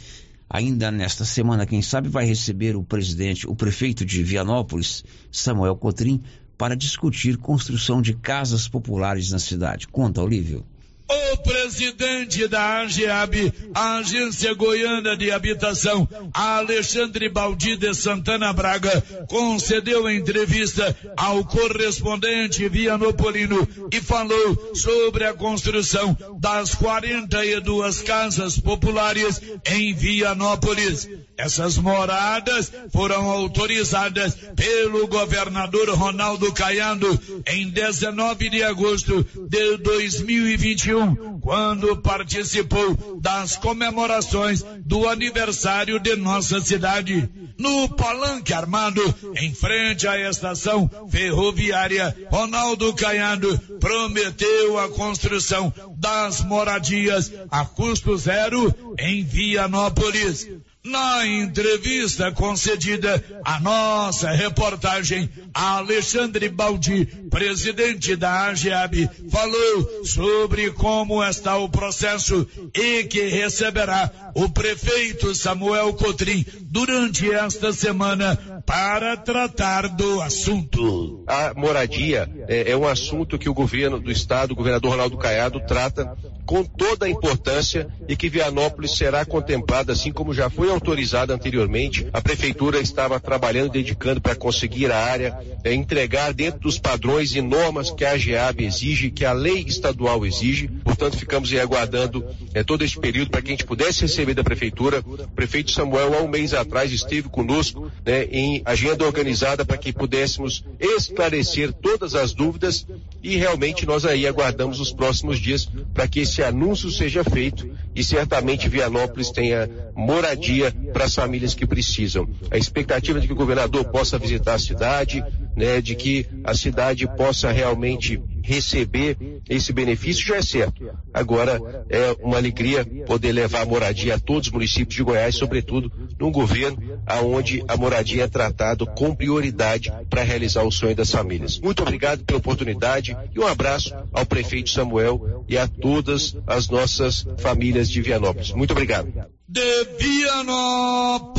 Speaker 2: ainda nesta semana, quem sabe, vai receber o presidente, o prefeito de Vianópolis, Samuel Cotrim, para discutir construção de casas populares na cidade. Conta, Olívio.
Speaker 1: O presidente da AGEAB, a Agência Goiana de Habitação, Alexandre Baldi de Santana Braga, concedeu entrevista ao correspondente Vianopolino e falou sobre a construção das 42 casas populares em Vianópolis. Essas moradas foram autorizadas pelo governador Ronaldo Caiado em 19 de agosto de 2021, quando participou das comemorações do aniversário de nossa cidade. No palanque armado, em frente à estação ferroviária, Ronaldo Caiado prometeu a construção das moradias a custo zero em Vianópolis. Na entrevista concedida à nossa reportagem, Alexandre Baldi, presidente da AGEAB, falou sobre como está o processo e que receberá o prefeito Samuel Cotrim durante esta semana para tratar do assunto.
Speaker 39: A moradia é, é um assunto que o governo do estado, o governador Ronaldo Caiado, trata com toda a importância e que Vianópolis será contemplada, assim como já foi autorizada anteriormente. A prefeitura estava trabalhando, dedicando para conseguir a área, é, entregar dentro dos padrões e normas que a GEAB exige, que a lei estadual exige. Portanto, ficamos aí aguardando é, todo este período para que a gente pudesse receber da prefeitura. O prefeito Samuel, há um mês atrás, esteve conosco né, em agenda organizada para que pudéssemos esclarecer todas as dúvidas e realmente nós aí aguardamos os próximos dias para que esse anúncio seja feito e certamente Vianópolis tenha moradia para as famílias que precisam. A expectativa de que o governador possa visitar a cidade, né, de que a cidade possa realmente receber esse benefício já é certo. Agora é uma alegria poder levar a moradia a todos os municípios de Goiás, sobretudo num governo aonde a moradia é tratada com prioridade para realizar o sonho das famílias. Muito obrigado pela oportunidade e um abraço ao prefeito Samuel e a todas as nossas famílias de Vianópolis. Muito obrigado.
Speaker 1: De Vianópolis,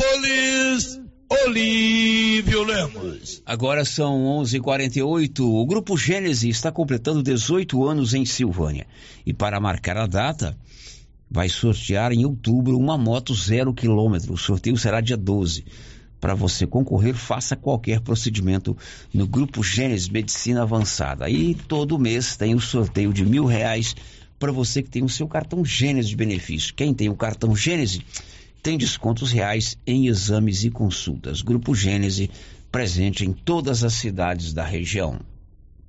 Speaker 1: Olívio Lemos.
Speaker 2: Agora são 11:48. O grupo Gênese está completando 18 anos em Silvânia e para marcar a data vai sortear em outubro uma moto zero quilômetro. O sorteio será dia 12. Para você concorrer, faça qualquer procedimento no Grupo Gênesis Medicina Avançada. E todo mês tem o sorteio de mil reais para você que tem o seu cartão Gênesis de benefício. Quem tem o cartão Gênesis tem descontos reais em exames e consultas. Grupo Gênese, presente em todas as cidades da região.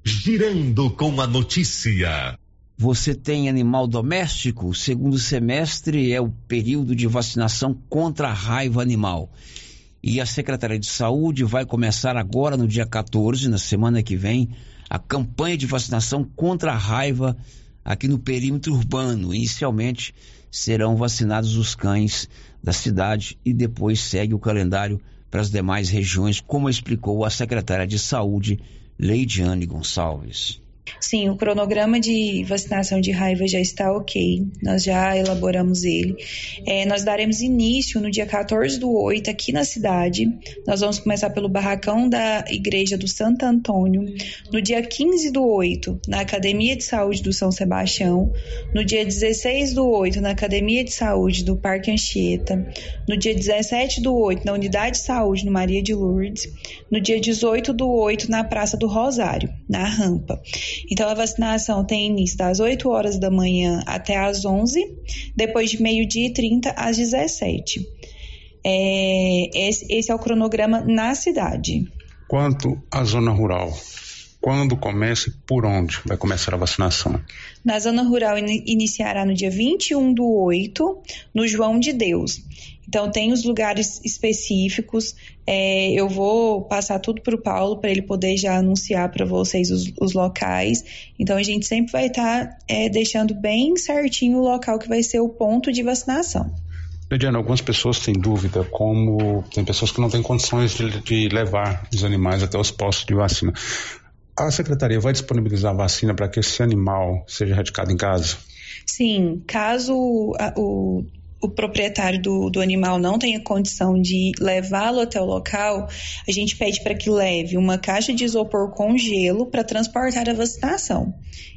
Speaker 10: Girando com a notícia.
Speaker 2: Você tem animal doméstico? O segundo semestre é o período de vacinação contra a raiva animal. E a Secretaria de Saúde vai começar agora, no dia 14, na semana que vem, a campanha de vacinação contra a raiva aqui no perímetro urbano. Inicialmente serão vacinados os cães da cidade e depois segue o calendário para as demais regiões, como explicou a secretária de Saúde, Leidiane Gonçalves.
Speaker 23: Sim, o cronograma de vacinação de raiva já está ok, nós já elaboramos ele. É, nós daremos início no dia 14 do 8 aqui na cidade. Nós vamos começar pelo barracão da Igreja do Santo Antônio. No dia 15 do 8, na Academia de Saúde do São Sebastião. No dia 16 do 8, na Academia de Saúde do Parque Anchieta. No dia 17 do 8, na Unidade de Saúde no Maria de Lourdes. No dia 18 do 8, na Praça do Rosário, na Rampa. Então, a vacinação tem início das 8 horas da manhã até às 11, depois de meio-dia e 30 às 17. É, esse, esse é o cronograma na cidade.
Speaker 21: Quanto à zona rural, quando começa e por onde vai começar a vacinação?
Speaker 23: Na zona rural ini- iniciará no dia 21 do 8, no João de Deus. Então, tem os lugares específicos. é, eu vou passar tudo para o Paulo para ele poder já anunciar para vocês os, os locais. Então, a gente sempre vai estar deixando bem certinho o local que vai ser o ponto de vacinação.
Speaker 21: Lidiana, algumas pessoas têm dúvida, como tem pessoas que não têm condições de, de levar os animais até os postos de vacina. A secretaria vai disponibilizar a vacina para que esse animal seja radicado em casa?
Speaker 23: Sim, caso a- o, o proprietário do, do animal não tenha condição de levá-lo até o local, a gente pede para que leve uma caixa de isopor com gelo para transportar a vacinação.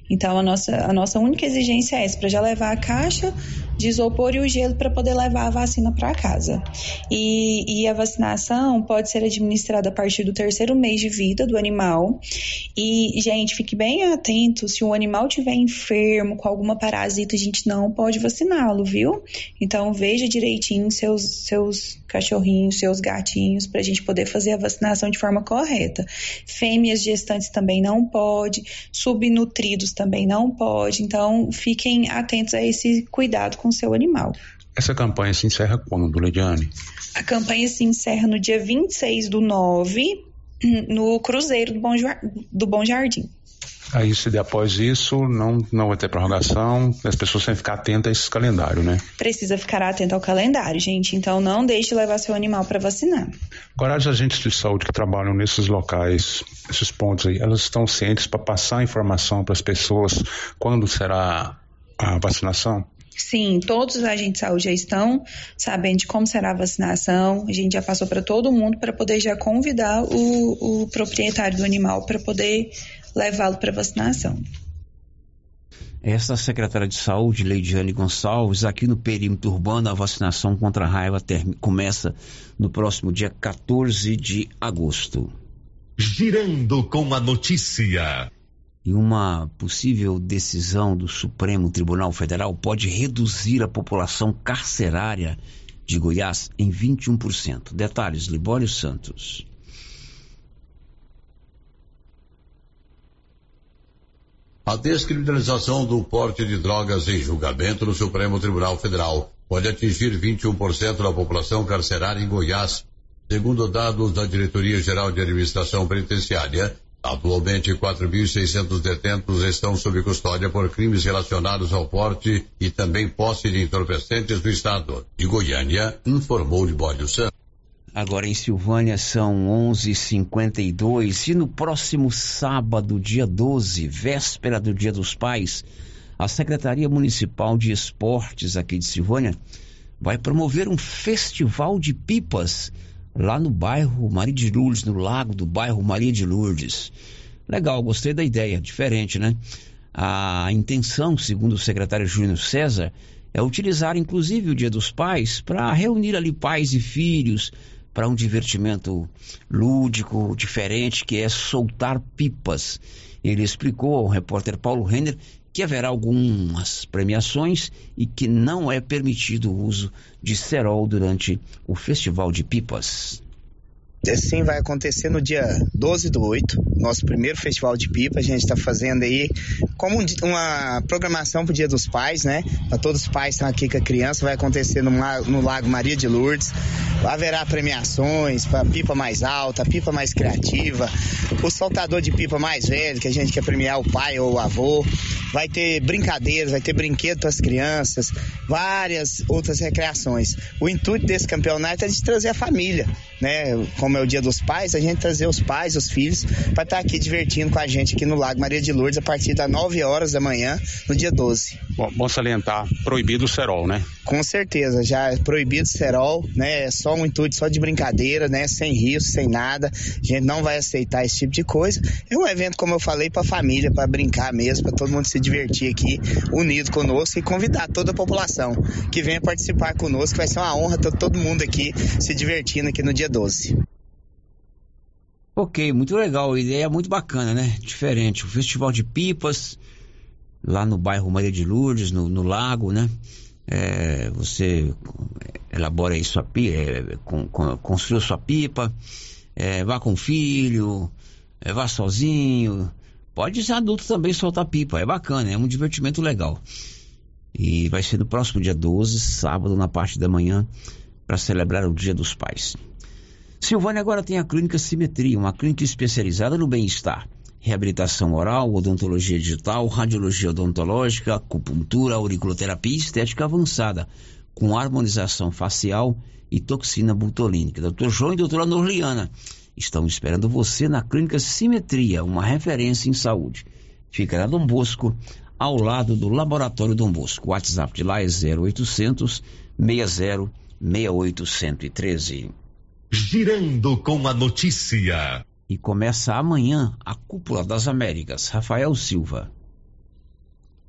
Speaker 23: Então, a nossa, a nossa única exigência é essa, para já levar a caixa de isopor e o gelo para poder levar a vacina para casa. E, e a vacinação pode ser administrada a partir do terceiro mês de vida do animal. E, gente, fique bem atento, se o animal tiver enfermo com alguma parasita, a gente não pode vaciná-lo, viu? Então, veja direitinho seus, seus cachorrinhos, seus gatinhos, para a gente poder fazer a vacinação de forma correta. Fêmeas gestantes também não pode, subnutridos também não pode. Então, fiquem atentos a esse cuidado com o seu animal.
Speaker 21: Essa campanha se encerra quando, Lidiane?
Speaker 23: A campanha se encerra no dia 26 do 9, no Cruzeiro do Bom, do Bom Jardim.
Speaker 21: Aí, se der após isso, não, não vai ter prorrogação, as pessoas têm que ficar atentas a esse calendário, né?
Speaker 23: Precisa ficar atento ao calendário, gente. Então, não deixe de levar seu animal para vacinar.
Speaker 21: Agora, as agentes de saúde que trabalham nesses locais, esses pontos aí, elas estão cientes para passar informação para as pessoas quando será a vacinação?
Speaker 23: Sim, todos os agentes de saúde já estão sabendo de como será a vacinação. A gente já passou para todo mundo para poder já convidar o, o proprietário do animal para poder levá-lo para vacinação.
Speaker 2: Esta secretária de Saúde, Leidiane Gonçalves, aqui no perímetro urbano, a vacinação contra a raiva termi- começa no próximo dia 14 de agosto.
Speaker 10: Girando com a notícia.
Speaker 2: E uma possível decisão do Supremo Tribunal Federal pode reduzir a população carcerária de Goiás em 21%. Detalhes, Libório Santos.
Speaker 40: A descriminalização do porte de drogas em julgamento no Supremo Tribunal Federal pode atingir 21% da população carcerária em Goiás. Segundo dados da Diretoria-Geral de Administração Penitenciária, atualmente 4.600 detentos estão sob custódia por crimes relacionados ao porte e também posse de entorpecentes do Estado. De Goiânia, informou Libório Santos.
Speaker 2: Agora em Silvânia são 11:52 e no próximo sábado, dia 12, véspera do Dia dos Pais, a Secretaria Municipal de Esportes aqui de Silvânia vai promover um festival de pipas lá no bairro Maria de Lourdes, no lago do bairro Maria de Lourdes. Legal, gostei da ideia, diferente, né? A intenção, segundo o secretário Júnior César, é utilizar inclusive o Dia dos Pais para reunir ali pais e filhos para um divertimento lúdico, diferente, que é soltar pipas. Ele explicou ao repórter Paulo Renner que haverá algumas premiações e que não é permitido o uso de cerol durante o Festival de Pipas.
Speaker 41: Sim, vai acontecer no dia 12 do 8, nosso primeiro festival de pipa. A gente está fazendo aí como um uma programação para o Dia dos Pais, né? Para todos os pais que estão aqui com a criança. Vai acontecer no, no Lago Maria de Lourdes. Haverá premiações para pipa mais alta, pipa mais criativa, o soltador de pipa mais velho, que a gente quer premiar o pai ou o avô. Vai ter brincadeiras, vai ter brinquedo para as crianças, várias outras recreações. O intuito desse campeonato é de trazer a família, né? Como é o Dia dos Pais, a gente trazer os pais, os filhos, para estar aqui divertindo com a gente aqui no Lago Maria de Lourdes a partir das 9 horas da manhã, no dia 12.
Speaker 21: Bom, bom salientar, proibido o cerol, né?
Speaker 41: Com certeza, já é proibido cerol, né? É só um intuito só de brincadeira, né? Sem risco, sem nada. A gente não vai aceitar esse tipo de coisa. É um evento, como eu falei, para família, para brincar mesmo, para todo mundo se divertir aqui, unido conosco e convidar toda a população que venha participar conosco. Vai ser uma honra ter todo mundo aqui se divertindo aqui no dia 12.
Speaker 2: Ok, muito legal, ideia é muito bacana, né? Diferente. O Festival de Pipas, lá no bairro Maria de Lourdes, no, no lago, né? É, você elabora aí sua pipa, é, con, con, construiu sua pipa, é, vá com o filho, é, vá sozinho. Pode ser adulto também soltar pipa, é bacana, é um divertimento legal. E vai ser no próximo dia 12, sábado, na parte da manhã, para celebrar o Dia dos Pais. Silvânia agora tem a Clínica Simetria, uma clínica especializada no bem-estar. Reabilitação oral, odontologia digital, radiologia odontológica, acupuntura, auriculoterapia e estética avançada, com harmonização facial e toxina butolínica. Dr. João e doutora Norliana estão esperando você na Clínica Simetria, uma referência em saúde. Fica na Dom Bosco, ao lado do Laboratório Dom Bosco. O WhatsApp de lá é 0800 60 6813.
Speaker 10: Girando com a notícia.
Speaker 2: E começa amanhã a Cúpula das Américas. Rafael Silva.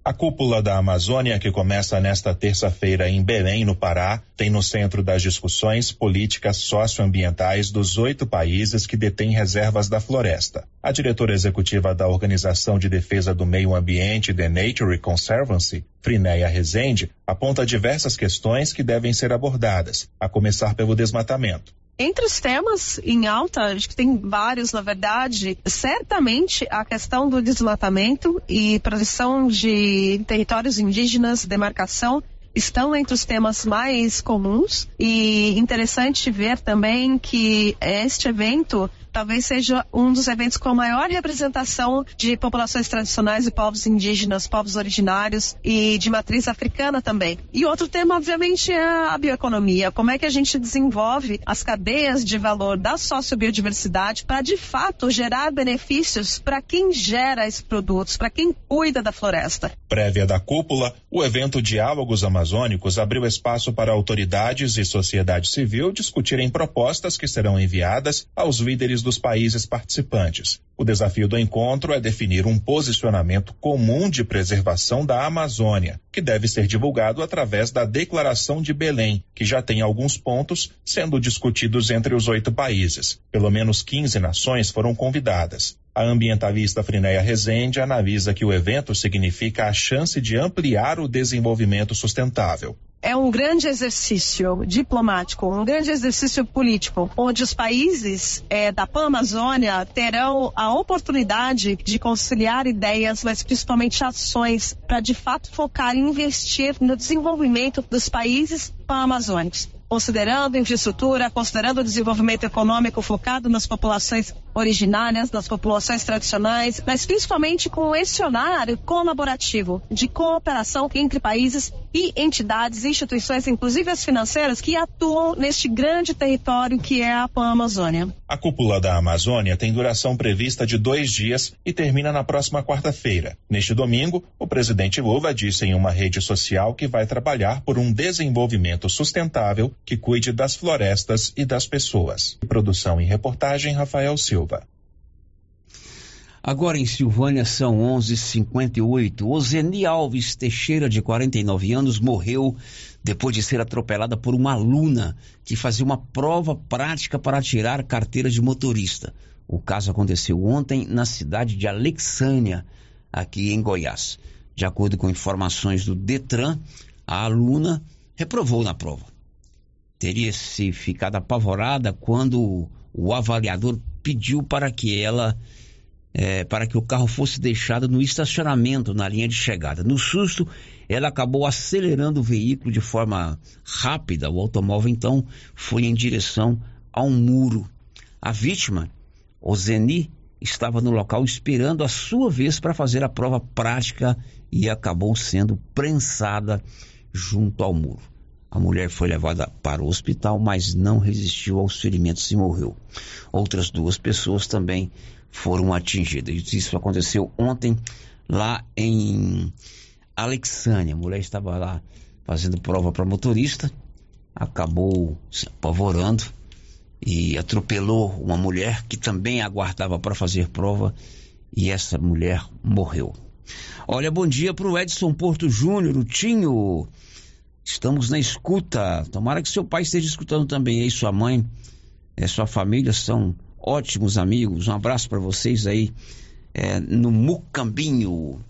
Speaker 42: A cúpula da Amazônia, que começa nesta terça-feira em Belém, no Pará, tem no centro das discussões políticas socioambientais dos oito países que detêm reservas da floresta. A diretora executiva da Organização de Defesa do Meio Ambiente, The Nature Conservancy, Frinéia Rezende, aponta diversas questões que devem ser abordadas, a começar pelo desmatamento.
Speaker 43: Entre os temas em alta, acho que tem vários, na verdade, certamente a questão do desmatamento e proteção de territórios indígenas, demarcação, estão entre os temas mais comuns. E interessante ver também que este evento talvez seja um dos eventos com a maior representação de populações tradicionais e povos indígenas, povos originários e de matriz africana também. E outro tema, obviamente, é a bioeconomia. Como é que a gente desenvolve as cadeias de valor da sociobiodiversidade para, de fato, gerar benefícios para quem gera esses produtos, para quem cuida da floresta.
Speaker 42: Prévia da cúpula, o evento Diálogos Amazônicos abriu espaço para autoridades e sociedade civil discutirem propostas que serão enviadas aos líderes dos países participantes. O desafio do encontro é definir um posicionamento comum de preservação da Amazônia, que deve ser divulgado através da Declaração de Belém, que já tem alguns pontos sendo discutidos entre os oito países. Pelo menos 15 nações foram convidadas. A ambientalista Frinéia Rezende analisa que o evento significa a chance de ampliar o desenvolvimento sustentável
Speaker 43: é um grande exercício diplomático, um grande exercício político, onde os países é, da Pan-Amazônia terão a oportunidade de conciliar ideias, mas principalmente ações, para de fato focar em investir no desenvolvimento dos países pan-amazônicos. Considerando infraestrutura, considerando o desenvolvimento econômico focado nas populações originárias, nas populações tradicionais, mas principalmente com esse cenário colaborativo de cooperação entre países e entidades, instituições, inclusive as financeiras, que atuam neste grande território que é a Pan-Amazônia.
Speaker 42: A cúpula da Amazônia tem duração prevista de dois dias e termina na próxima quarta-feira. Neste domingo, o presidente Lula disse em uma rede social que vai trabalhar por um desenvolvimento sustentável que cuide das florestas e das pessoas. Produção e reportagem Rafael Silva.
Speaker 2: Agora em Silvânia são 11:58. Ozeni Alves Teixeira, de 49 anos, morreu depois de ser atropelada por uma aluna que fazia uma prova prática para tirar carteira de motorista. O caso aconteceu ontem na cidade de Alexânia, aqui em Goiás. De acordo com informações do Detran, a aluna reprovou na prova. Teria se ficado apavorada quando o avaliador pediu para que ela é, para que o carro fosse deixado no estacionamento na linha de chegada. No susto, ela acabou acelerando o veículo de forma rápida. O automóvel então foi em direção a um muro. A vítima, o Zeni, estava no local esperando a sua vez para fazer a prova prática e acabou sendo prensada junto ao muro. A mulher foi levada para o hospital, mas não resistiu aos ferimentos e morreu. Outras duas pessoas também foram atingidas. Isso aconteceu ontem lá em Alexânia. A mulher estava lá fazendo prova para motorista, acabou se apavorando e atropelou uma mulher que também aguardava para fazer prova e essa mulher morreu. Olha, bom dia para o Edson Porto Júnior, o Tinho. Estamos na escuta. Tomara que seu pai esteja escutando também aí, sua mãe, é, sua família são ótimos amigos. Um abraço para vocês aí é, no Mucambinho.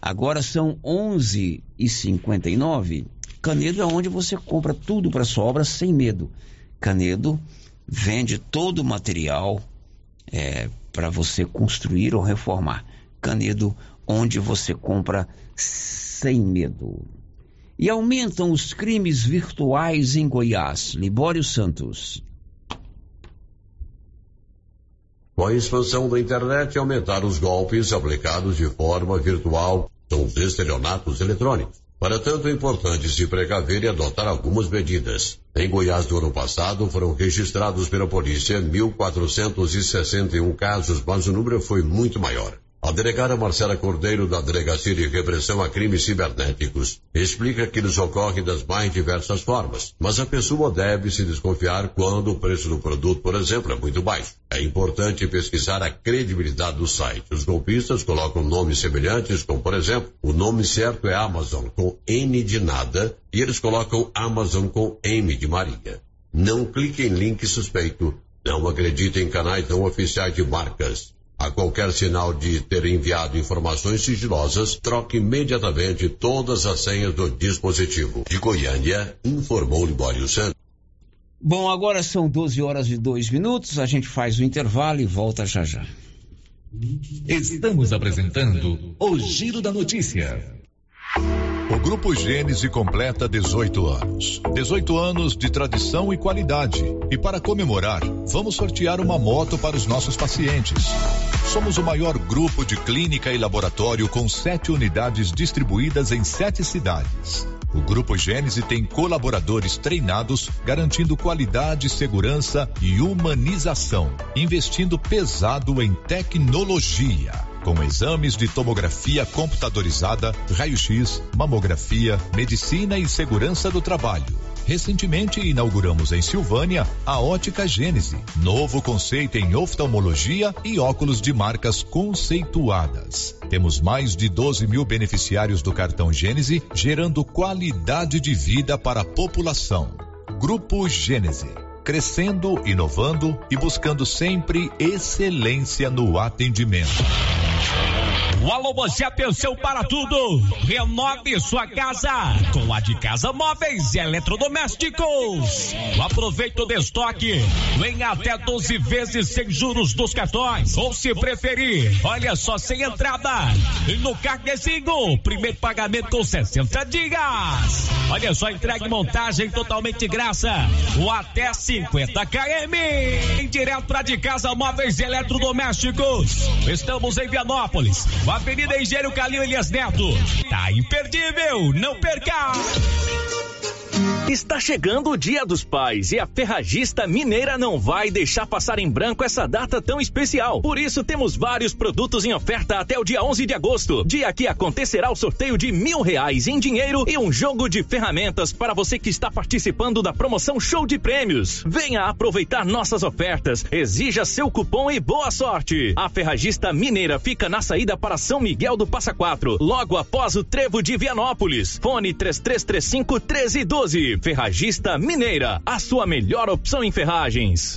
Speaker 2: Agora são 11 e 59 Canedo é onde você compra tudo para sua obra sem medo. Canedo vende todo o material é, para você construir ou reformar. Canedo, onde você compra sem medo. E aumentam os crimes virtuais em Goiás. Libório Santos.
Speaker 40: Com a expansão da internet, aumentaram os golpes aplicados de forma virtual, são os estelionatos eletrônicos. Para tanto, é importante se precaver e adotar algumas medidas. Em Goiás, do ano passado, foram registrados pela polícia 1.461 casos, mas o número foi muito maior. A delegada Marcela Cordeiro, da Delegacia de Repressão a Crimes Cibernéticos, explica que eles ocorrem das mais diversas formas, mas a pessoa deve se desconfiar quando o preço do produto, por exemplo, é muito baixo. É importante pesquisar a credibilidade do site. Os golpistas colocam nomes semelhantes, como por exemplo, o nome certo é Amazon com N de nada e eles colocam Amazon com M de Maria. Não clique em link suspeito. Não acredite em canais não oficiais de marcas. A qualquer sinal de ter enviado informações sigilosas, troque imediatamente todas as senhas do dispositivo. De Goiânia, informou Libório Santos.
Speaker 2: Bom, agora são 12 horas e 2 minutos, a gente faz o intervalo e volta já já.
Speaker 44: Estamos apresentando o Giro da Notícia.
Speaker 4: O Grupo Gênese completa 18 anos. 18 anos de tradição e qualidade. E para comemorar, vamos sortear uma moto para os nossos pacientes. Somos o maior grupo de clínica e laboratório com sete unidades distribuídas em sete cidades. O Grupo Gênese tem colaboradores treinados, garantindo qualidade, segurança e humanização, investindo pesado em tecnologia com exames de tomografia computadorizada, raio-x, mamografia, medicina e segurança do trabalho. Recentemente inauguramos em Silvânia a Ótica Gênese, novo conceito em oftalmologia e óculos de marcas conceituadas. Temos mais de 12 mil beneficiários do cartão Gênese, gerando qualidade de vida para a população. Grupo Gênese crescendo, inovando e buscando sempre excelência no atendimento.
Speaker 44: O Alô Você atenção para tudo. Renove sua casa com a de Casa Móveis e Eletrodomésticos. Aproveite o destoque em até 12 vezes sem juros dos cartões. Ou se preferir, olha só sem entrada. No carnezinho, primeiro pagamento com 60 dias. Olha só, entrega e montagem totalmente graça. Ou até 50 km. Direto para de Casa Móveis e Eletrodomésticos. Estamos em Vianópolis. Avenida Engenheiro Calil Elias Neto. Tá imperdível, não perca!
Speaker 45: Está chegando o Dia dos Pais e a Ferragista Mineira não vai deixar passar em branco essa data tão especial. Por isso, temos vários produtos em oferta até o dia 11 de agosto, dia que acontecerá o sorteio de mil reais em dinheiro e um jogo de ferramentas para você que está participando da promoção Show de Prêmios. Venha aproveitar nossas ofertas, exija seu cupom e boa sorte. A Ferragista Mineira fica na saída para São Miguel do Passa Quatro, logo após o Trevo de Vianópolis. Fone 3335 1312. Ferragista Mineira, a sua melhor opção em ferragens.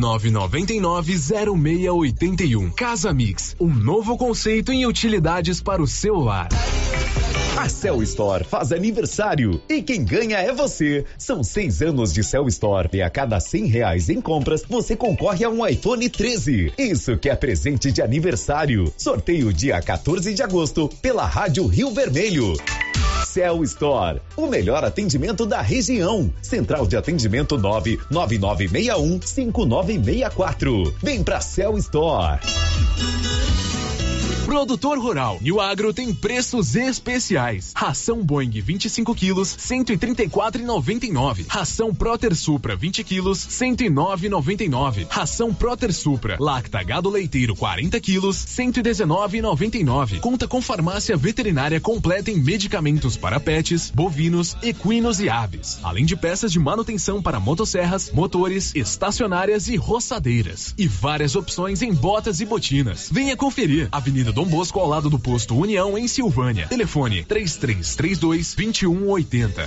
Speaker 34: 999990681. Casa Mix, um novo conceito em utilidades para o celular.
Speaker 46: A Cell Store faz aniversário e quem ganha é você. São seis anos de Cell Store e a cada cem reais em compras você concorre a um iPhone 13. Isso que é presente de aniversário. Sorteio dia 14 de agosto pela Rádio Rio Vermelho. Cell Store, o melhor atendimento da região. Central de atendimento 99961 5964. Vem pra Cell Store.
Speaker 34: Produtor rural. New Agro tem preços especiais. Ração Boeing 25 quilos, 134,99. Ração Proter Supra 20 quilos, 109,99. Ração Proter Supra Lacta Gado Leiteiro 40 quilos, 119,99. Conta com farmácia veterinária completa em medicamentos para pets, bovinos, equinos e aves. Além de peças de manutenção para motosserras, motores, estacionárias e roçadeiras. E várias opções em botas e botinas. Venha conferir. Avenida Dom Bosco ao lado do posto União em Silvânia. Telefone 3332 2180.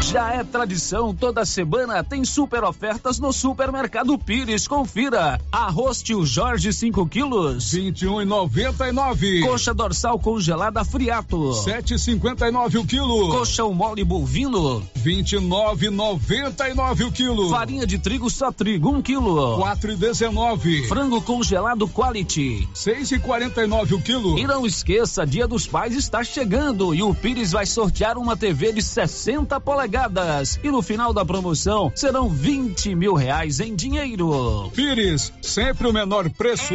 Speaker 29: Já é tradição, toda semana tem super ofertas no Supermercado Pires. Confira. Arroz tio Jorge 5 quilos,
Speaker 6: 21,99.
Speaker 29: Coxa dorsal congelada friato,
Speaker 6: 7,59 o quilo.
Speaker 29: Coxão mole bovino,
Speaker 6: 29,99 o quilo.
Speaker 29: Farinha de trigo só trigo 1 um quilo,
Speaker 6: 4,19.
Speaker 29: Frango congelado quality,
Speaker 6: 6,49 o quilo.
Speaker 29: E não esqueça, Dia dos Pais está chegando e o Pires vai sortear uma TV de 60 polegadas e no final da promoção serão 20 mil reais em dinheiro.
Speaker 6: Pires, sempre o menor preço.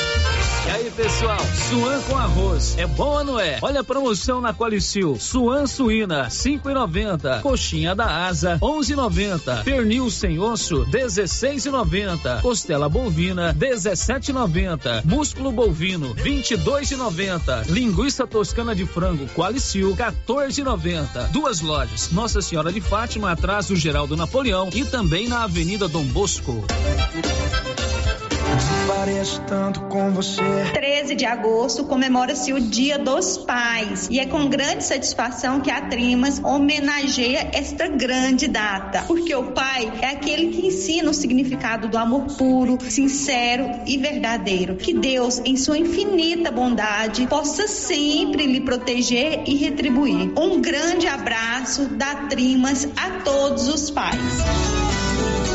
Speaker 29: E aí, pessoal, suan com arroz. É bom ou não é? Olha a promoção na Qualicil. Suan suína, 5,90. Coxinha da asa, 11,90. Pernil sem osso, 16,90. Costela bovina, 17,90. Músculo bovino, 22,90. Linguiça toscana de frango Qualicil, 14,90. Duas lojas. Nossa Senhora de Fátima, atrás do Geraldo Napoleão e também na Avenida Dom Bosco.
Speaker 47: Pareço tanto com você.
Speaker 48: 13 de agosto comemora-se o Dia dos Pais e é com grande satisfação que a Trimas homenageia esta grande data, porque o pai é aquele que ensina o significado do amor puro, sincero e verdadeiro. Que Deus, em sua infinita bondade, possa sempre lhe proteger e retribuir. Um grande abraço da Trimas a todos os pais.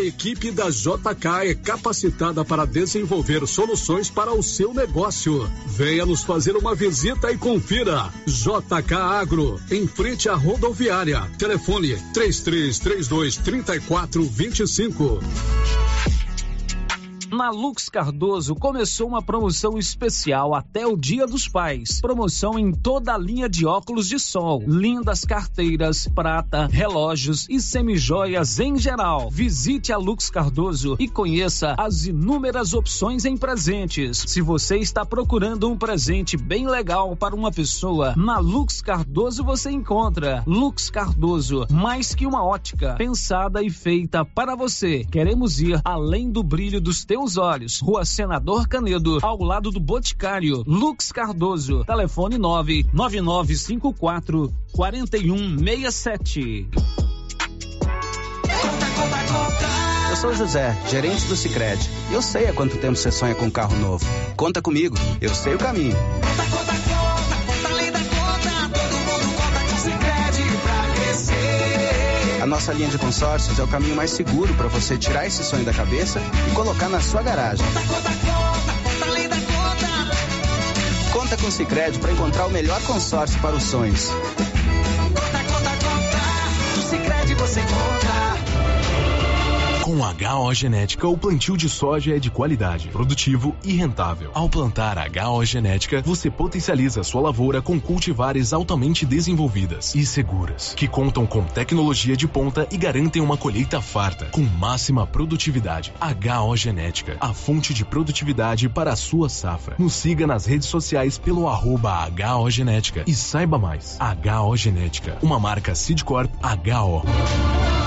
Speaker 6: A equipe da JK é capacitada para desenvolver soluções para o seu negócio. Venha nos fazer uma visita e confira. JK Agro, em frente à rodoviária. Telefone 3332 3425.
Speaker 29: Na Lux Cardoso começou uma promoção especial até o Dia dos Pais. Promoção em toda a linha de óculos de sol, lindas carteiras, prata, relógios e semijoias em geral. Visite a Lux Cardoso e conheça as inúmeras opções em presentes. Se você está procurando um presente bem legal para uma pessoa, na Lux Cardoso você encontra. Lux Cardoso, mais que uma ótica, pensada e feita para você. Queremos ir além do brilho dos teus seus olhos. Rua Senador Canedo, ao lado do Boticário. Lux Cardoso. Telefone 99954 4167.
Speaker 49: Eu sou José, gerente do Sicredi. Eu sei há quanto tempo você sonha com um carro novo. Conta comigo, eu sei o caminho. A nossa linha de consórcios é o caminho mais seguro para você tirar esse sonho da cabeça e colocar na sua garagem.
Speaker 50: Conta com o Sicredi para encontrar o melhor consórcio para os sonhos.
Speaker 34: Com a HO Genética, o plantio de soja é de qualidade, produtivo e rentável. Ao plantar a HO Genética, você potencializa sua lavoura com cultivares altamente desenvolvidas e seguras, que contam com tecnologia de ponta e garantem uma colheita farta, com máxima produtividade. HO Genética, a fonte de produtividade para a sua safra. Nos siga nas redes sociais pelo arroba HO Genética e saiba mais. HO Genética, uma marca Sidcorp HO.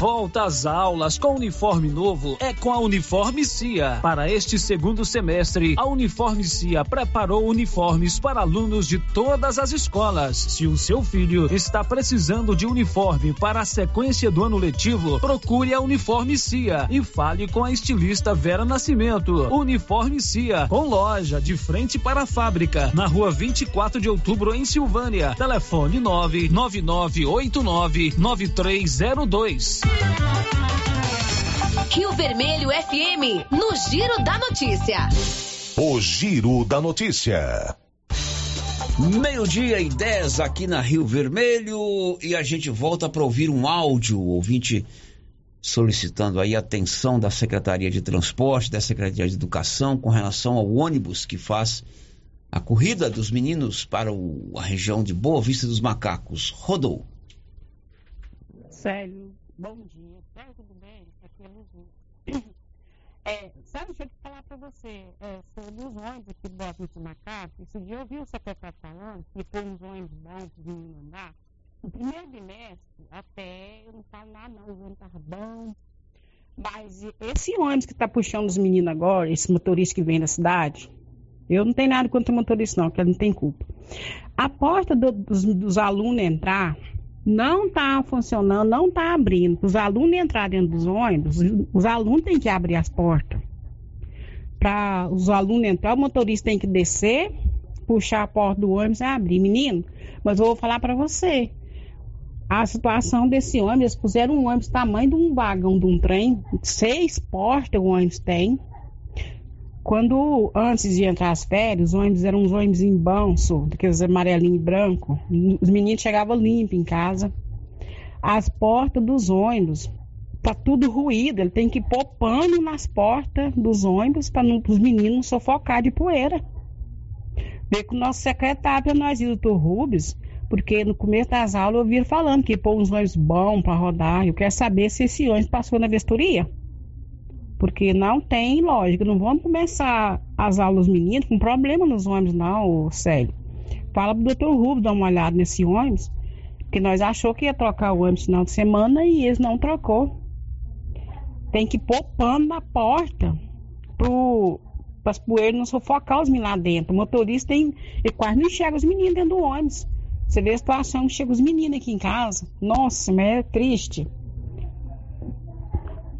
Speaker 29: Volta às aulas com uniforme novo é com a Uniforme Cia. Para este segundo semestre, a Uniforme Cia preparou uniformes para alunos de todas as escolas. Se o seu filho está precisando de uniforme para a sequência do ano letivo, procure a Uniforme Cia e fale com a estilista Vera Nascimento. Uniforme Cia, com loja de frente para a fábrica, na rua 24 de outubro, em Silvânia. Telefone 99989 9302.
Speaker 51: Rio Vermelho FM, no Giro da Notícia.
Speaker 52: O Giro da Notícia.
Speaker 2: Meio-dia e 10 aqui na Rio Vermelho e a gente volta para ouvir um áudio, ouvinte solicitando aí a atenção da Secretaria de Transporte, da Secretaria de Educação com relação ao ônibus que faz a corrida dos meninos para o, a região de Boa Vista dos Macacos. Rodou.
Speaker 53: Célio, bom dia. Tá tudo bem? Aqui é Luzia. É, sabe, deixa eu te falar para você é, sobre os ônibus aqui do Boa Vista Macaco. Esse dia eu vi o secretário falando que foi uns ônibus bons para os meninos andar. No primeiro bimestre, até, eu não falo nada não, os ônibus bons. Mas esse ônibus que está puxando os meninos agora, esse motorista que vem da cidade, eu não tenho nada contra o motorista não, porque ele não tem culpa. A porta do, dos, dos alunos entrar não está funcionando, não está abrindo. Os alunos entrarem dentro dos ônibus, os alunos têm que abrir as portas. Para os alunos entrar, o motorista tem que descer, puxar a porta do ônibus e abrir. Menino, mas eu vou falar para você. A situação desse ônibus, eles puseram um ônibus tamanho de um vagão de um trem, seis portas o ônibus tem. Quando, antes de entrar as férias, os ônibus eram uns ônibus em banço, daqueles amarelinhos e branco. Os meninos chegavam limpos em casa. As portas dos ônibus, tá tudo ruído. Ele tem que pôr pano nas portas dos ônibus para os meninos não sufocar de poeira. Ver com o nosso secretário para nós ir, o doutor Rubens, porque no começo das aulas eu ouvi falando que pôr uns ônibus bons para rodar. Eu quero saber se esse ônibus passou na vistoria. Porque não tem lógica, não vamos começar as aulas meninos com problema nos ônibus, não, Célio. Fala pro doutor Rubens dar uma olhada nesse ônibus, porque nós achou que ia trocar o ônibus no final de semana e eles não trocou. Tem que pôr pano na porta para as poeiras não sufocar os meninos lá dentro. O motorista tem, ele quase não enxerga os meninos dentro do ônibus. Você vê a situação que chega os meninos aqui em casa. Nossa, mas é triste.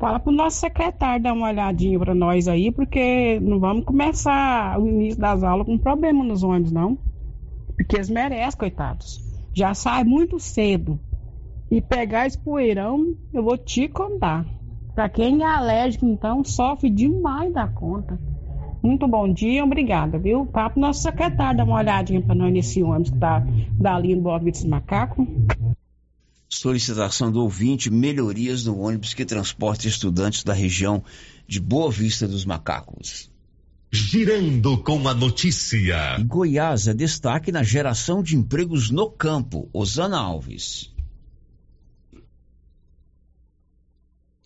Speaker 53: Fala pro nosso secretário dar uma olhadinha para nós aí, porque não vamos começar o início das aulas com problema nos ônibus, não. Porque eles merecem, coitados. Já sai muito cedo. E pegar esse poeirão, eu vou te contar. Para quem é alérgico, então, sofre demais da conta. Muito bom dia, obrigada, viu? Papo nosso secretário dar uma olhadinha para nós nesse ônibus que tá dali no Boa Vista Macaco
Speaker 2: solicitação do ouvinte, melhorias no ônibus que transporta estudantes da região de Boa Vista dos Macacos.
Speaker 52: Girando com a notícia.
Speaker 2: Em Goiás é destaque na geração de empregos no campo. Osana Alves.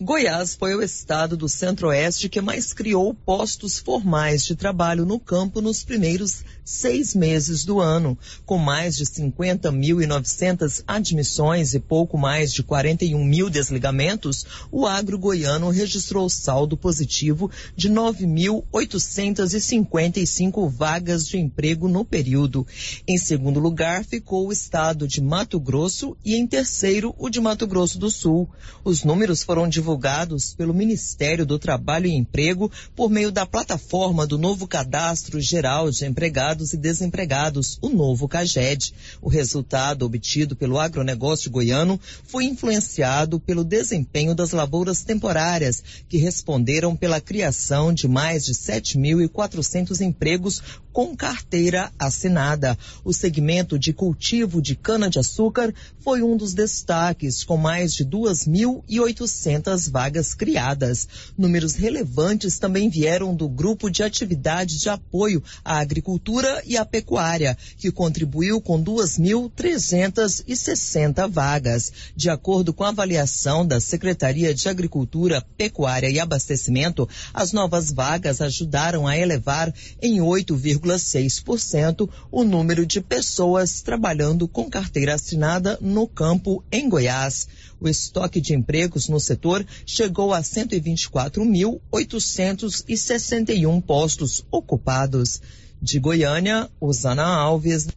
Speaker 54: Goiás foi o estado do Centro-Oeste que mais criou postos formais de trabalho no campo nos primeiros seis meses do ano. Com mais de 50.900 admissões e pouco mais de 41 mil desligamentos, o agro goiano registrou saldo positivo de 9.855 vagas de emprego no período. Em segundo lugar ficou o estado de Mato Grosso e em terceiro o de Mato Grosso do Sul. Os números foram divulgados divulgados pelo Ministério do Trabalho e Emprego por meio da plataforma do novo Cadastro Geral de Empregados e Desempregados, o novo CAGED. O resultado obtido pelo agronegócio goiano foi influenciado pelo desempenho das lavouras temporárias, que responderam pela criação de mais de 7.400 empregos com carteira assinada. O segmento de cultivo de cana-de-açúcar foi um dos destaques, com mais de 2.800 vagas criadas. Números relevantes também vieram do grupo de atividade de apoio à agricultura e à pecuária, que contribuiu com 2.360 vagas. De acordo com a avaliação da Secretaria de Agricultura, Pecuária e Abastecimento, as novas vagas ajudaram a elevar em 8,6% o número de pessoas trabalhando com carteira assinada no campo em Goiás. O estoque de empregos no setor chegou a 124.861 postos ocupados. De Goiânia, Osana Alves.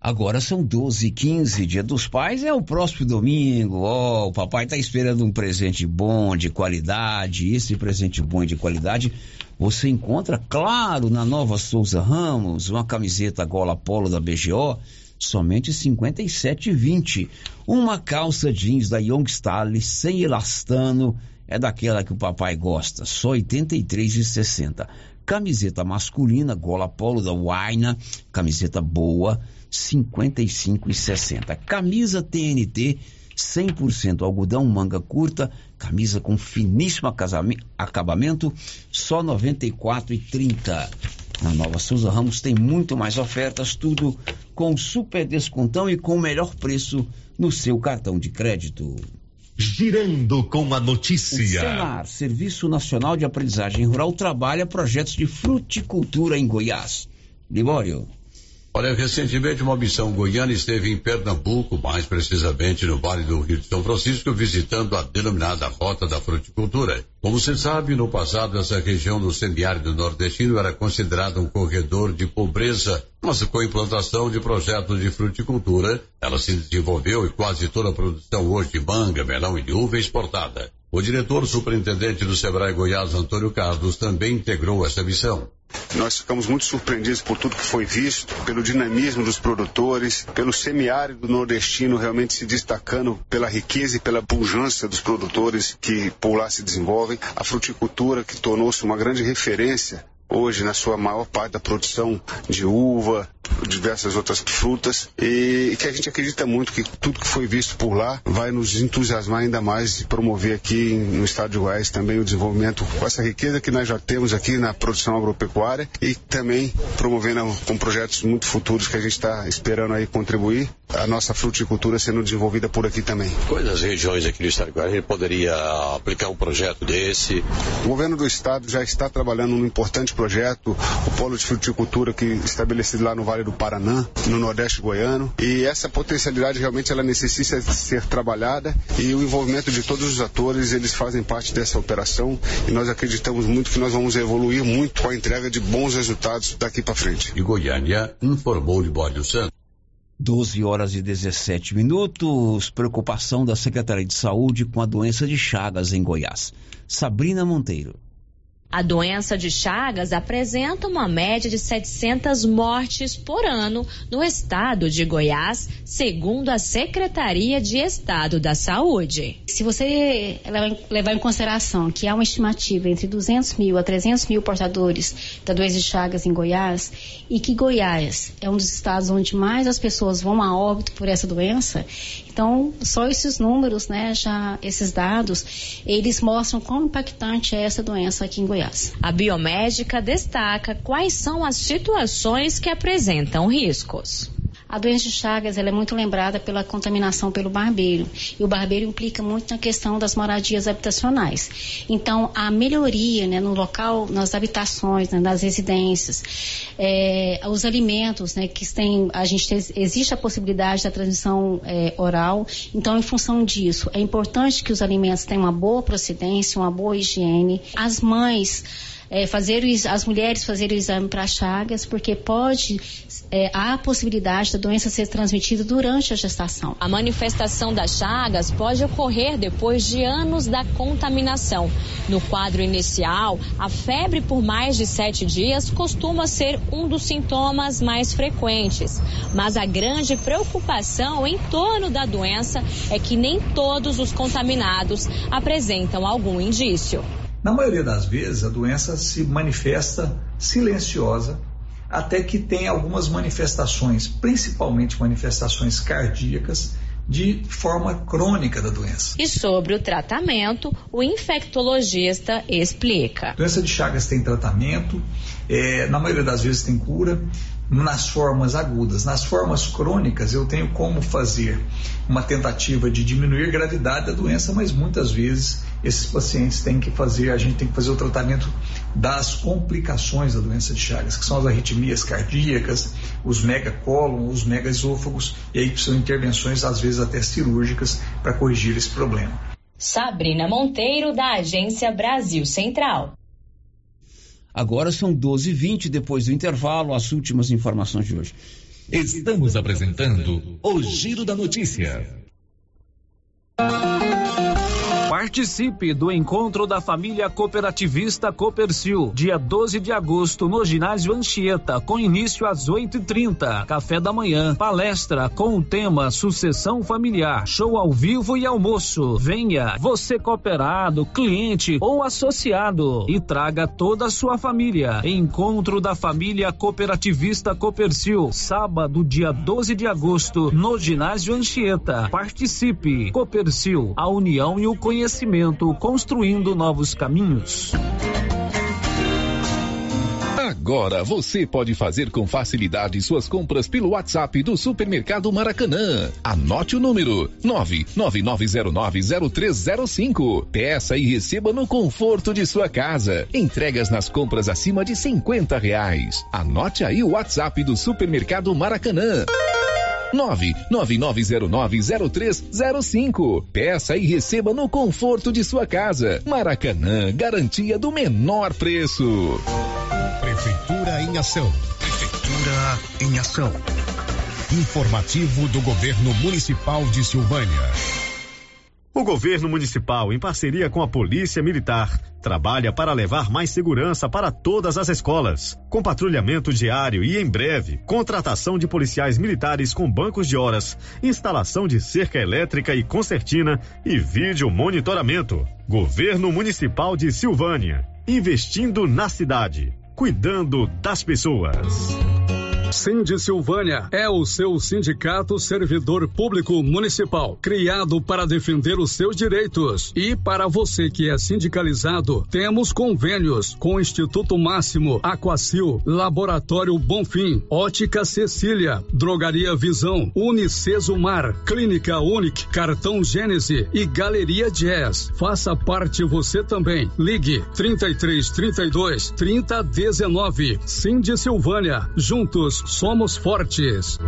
Speaker 2: Agora são 12 e 15, dia dos pais é o próximo domingo. Ó, oh, o papai tá esperando um presente bom, de qualidade. Esse presente bom e de qualidade você encontra, claro, na Nova Souza Ramos, uma camiseta gola polo da BGO, somente 57,20. Uma calça jeans da Youngstyle sem elastano, é daquela que o papai gosta, só 83,60. Camiseta masculina gola polo da Waina, camiseta boa, 55,60. Camisa TNT 100% algodão, manga curta, camisa com finíssimo acabamento, só R$ 94,30. Na Nova Souza Ramos tem muito mais ofertas, tudo com super descontão e com o melhor preço no seu cartão de crédito.
Speaker 10: Girando com a notícia. O
Speaker 2: Senar, Serviço Nacional de Aprendizagem Rural, trabalha projetos de fruticultura em Goiás. Libório.
Speaker 40: Olha, recentemente uma missão goiana esteve em Pernambuco, mais precisamente no Vale do Rio de São Francisco, visitando a denominada Rota da Fruticultura. Como se sabe, no passado essa região do semiárido nordestino era considerada um corredor de pobreza, mas com a implantação de projetos de fruticultura, ela se desenvolveu e quase toda a produção hoje de manga, melão e de uva é exportada. O diretor superintendente do Sebrae Goiás, Antônio Carlos, também integrou essa missão.
Speaker 55: Nós ficamos muito surpreendidos por tudo que foi visto, pelo dinamismo dos produtores, pelo semiárido nordestino realmente se destacando pela riqueza e pela pujança dos produtores que por lá se desenvolvem, a fruticultura que tornou-se uma grande referência hoje na sua maior parte da produção de uva, diversas outras frutas e que a gente acredita muito que tudo que foi visto por lá vai nos entusiasmar ainda mais e promover aqui no estado de Goiás também o desenvolvimento com essa riqueza que nós já temos aqui na produção agropecuária e também promovendo com projetos muito futuros que a gente está esperando aí contribuir a nossa fruticultura sendo desenvolvida por aqui também.
Speaker 40: Quais regiões aqui do estado de Goiás a gente poderia aplicar um projeto desse?
Speaker 55: O governo do estado já está trabalhando num importante projeto, o polo de fruticultura que estabelecido lá no Vale do Paraná, no Nordeste goiano, e essa potencialidade realmente ela necessita ser trabalhada e o envolvimento de todos os atores, eles fazem parte dessa operação e nós acreditamos muito que nós vamos evoluir muito com a entrega de bons resultados daqui para frente.
Speaker 40: E Goiânia informou Libório Santos.
Speaker 2: 12 horas e 17 minutos. Preocupação da Secretaria de Saúde com a doença de Chagas em Goiás. Sabrina Monteiro.
Speaker 51: A doença de Chagas apresenta uma média de 700 mortes por ano no estado de Goiás, segundo a Secretaria de Estado da Saúde.
Speaker 56: Se você levar em consideração que há uma estimativa entre 200 mil a 300 mil portadores da doença de Chagas em Goiás e que Goiás é um dos estados onde mais as pessoas vão a óbito por essa doença, então só esses números, né, já esses dados, eles mostram quão impactante é essa doença aqui em Goiás.
Speaker 51: A biomédica destaca quais são as situações que apresentam riscos.
Speaker 56: A doença de Chagas ela é muito lembrada pela contaminação pelo barbeiro. E o barbeiro implica muito na questão das moradias habitacionais. Então, a melhoria né, no local, nas habitações, né, nas residências, é, os alimentos, né, que tem, a gente tem, existe a possibilidade da transmissão é, oral. Então, em função disso, é importante que os alimentos tenham uma boa procedência, uma boa higiene. As mães é, fazer o, as mulheres fazerem o exame para chagas, porque pode é, há a possibilidade da doença ser transmitida durante a gestação.
Speaker 51: A manifestação das chagas pode ocorrer depois de anos da contaminação. No quadro inicial, a febre por mais de sete dias costuma ser um dos sintomas mais frequentes. Mas a grande preocupação em torno da doença é que nem todos os contaminados apresentam algum indício.
Speaker 57: Na maioria das vezes, a doença se manifesta silenciosa até que tem algumas manifestações, principalmente manifestações cardíacas, de forma crônica da doença.
Speaker 51: E sobre o tratamento, o infectologista explica.
Speaker 57: A doença de Chagas tem tratamento, é, na maioria das vezes tem cura, nas formas agudas. Nas formas crônicas, eu tenho como fazer uma tentativa de diminuir a gravidade da doença, mas muitas vezes esses pacientes têm que fazer, a gente tem que fazer o tratamento das complicações da doença de Chagas, que são as arritmias cardíacas, os megacólon, os megaesôfagos, e aí precisam intervenções, às vezes até cirúrgicas, para corrigir esse problema.
Speaker 51: Sabrina Monteiro, da Agência Brasil Central.
Speaker 2: Agora são 12h20, depois do intervalo, as últimas informações de hoje.
Speaker 4: Estamos apresentando o Giro da Notícia.
Speaker 29: Participe do encontro da família cooperativista Copercil, dia 12 de agosto, no ginásio Anchieta, com início às 8h30. Café da manhã, palestra com o tema Sucessão Familiar, show ao vivo e almoço. Venha, você cooperado, cliente ou associado, e traga toda a sua família. Encontro da família cooperativista Copercil, sábado, dia 12 de agosto, no ginásio Anchieta. Participe. Copercil, a união e o conhecimento conhecimento, construindo novos caminhos.
Speaker 4: Agora você pode fazer com facilidade suas compras pelo WhatsApp do Supermercado Maracanã. Anote o número 999090305. Peça e receba no conforto de sua casa. Entregas nas compras acima de 50 reais. Anote aí o WhatsApp do Supermercado Maracanã. 999090305. Peça e receba no conforto de sua casa. Maracanã, garantia do menor preço.
Speaker 3: Prefeitura em ação. Prefeitura em ação. Informativo do Governo Municipal de Silvânia.
Speaker 10: O governo municipal, em parceria com a Polícia Militar, trabalha para levar mais segurança para todas as escolas, com patrulhamento diário e, em breve, contratação de policiais militares com bancos de horas, instalação de cerca elétrica e concertina e vídeo monitoramento. Governo Municipal de Silvânia, investindo na cidade, cuidando das pessoas.
Speaker 6: Cindy Silvânia é o seu sindicato servidor público municipal, criado para defender os seus direitos. E para você que é sindicalizado, temos convênios com o Instituto Máximo, Aquacil, Laboratório Bonfim, Ótica Cecília, Drogaria Visão, Unicesumar, Clínica Unic, Cartão Gênese e Galeria Jazz. Faça parte você também. Ligue 33 32 30 19. Cindy Silvânia. Juntos somos fortes.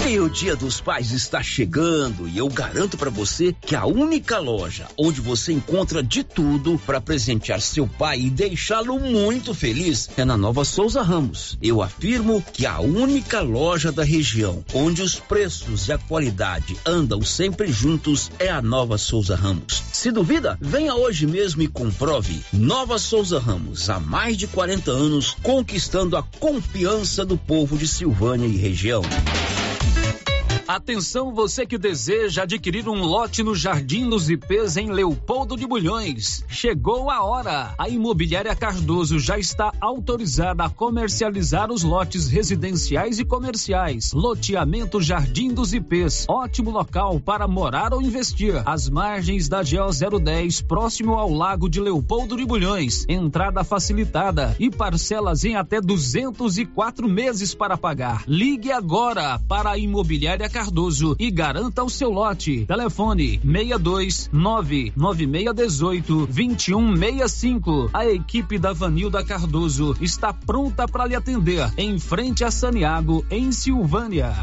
Speaker 2: E o Dia dos Pais está chegando e eu garanto para você que a única loja onde você encontra de tudo para presentear seu pai e deixá-lo muito feliz é na Nova Souza Ramos. Eu afirmo que a única loja da região onde os preços e a qualidade andam sempre juntos é a Nova Souza Ramos. Se duvida, venha hoje mesmo e comprove. Nova Souza Ramos, há mais de 40 anos, conquistando a confiança do povo de Silvânia e região.
Speaker 29: Atenção você que deseja adquirir um lote no Jardim dos IPs em Leopoldo de Bulhões. Chegou a hora. A Imobiliária Cardoso já está autorizada a comercializar os lotes residenciais e comerciais. Loteamento Jardim dos IPs. Ótimo local para morar ou investir. As margens da GO 010, próximo ao Lago de Leopoldo de Bulhões. Entrada facilitada e parcelas em até 204 meses para pagar. Ligue agora para a Imobiliária Cardoso e garanta o seu lote. Telefone 62 99618 2165. A equipe da Vanilda Cardoso está pronta para lhe atender em frente a Saniago, em Silvânia.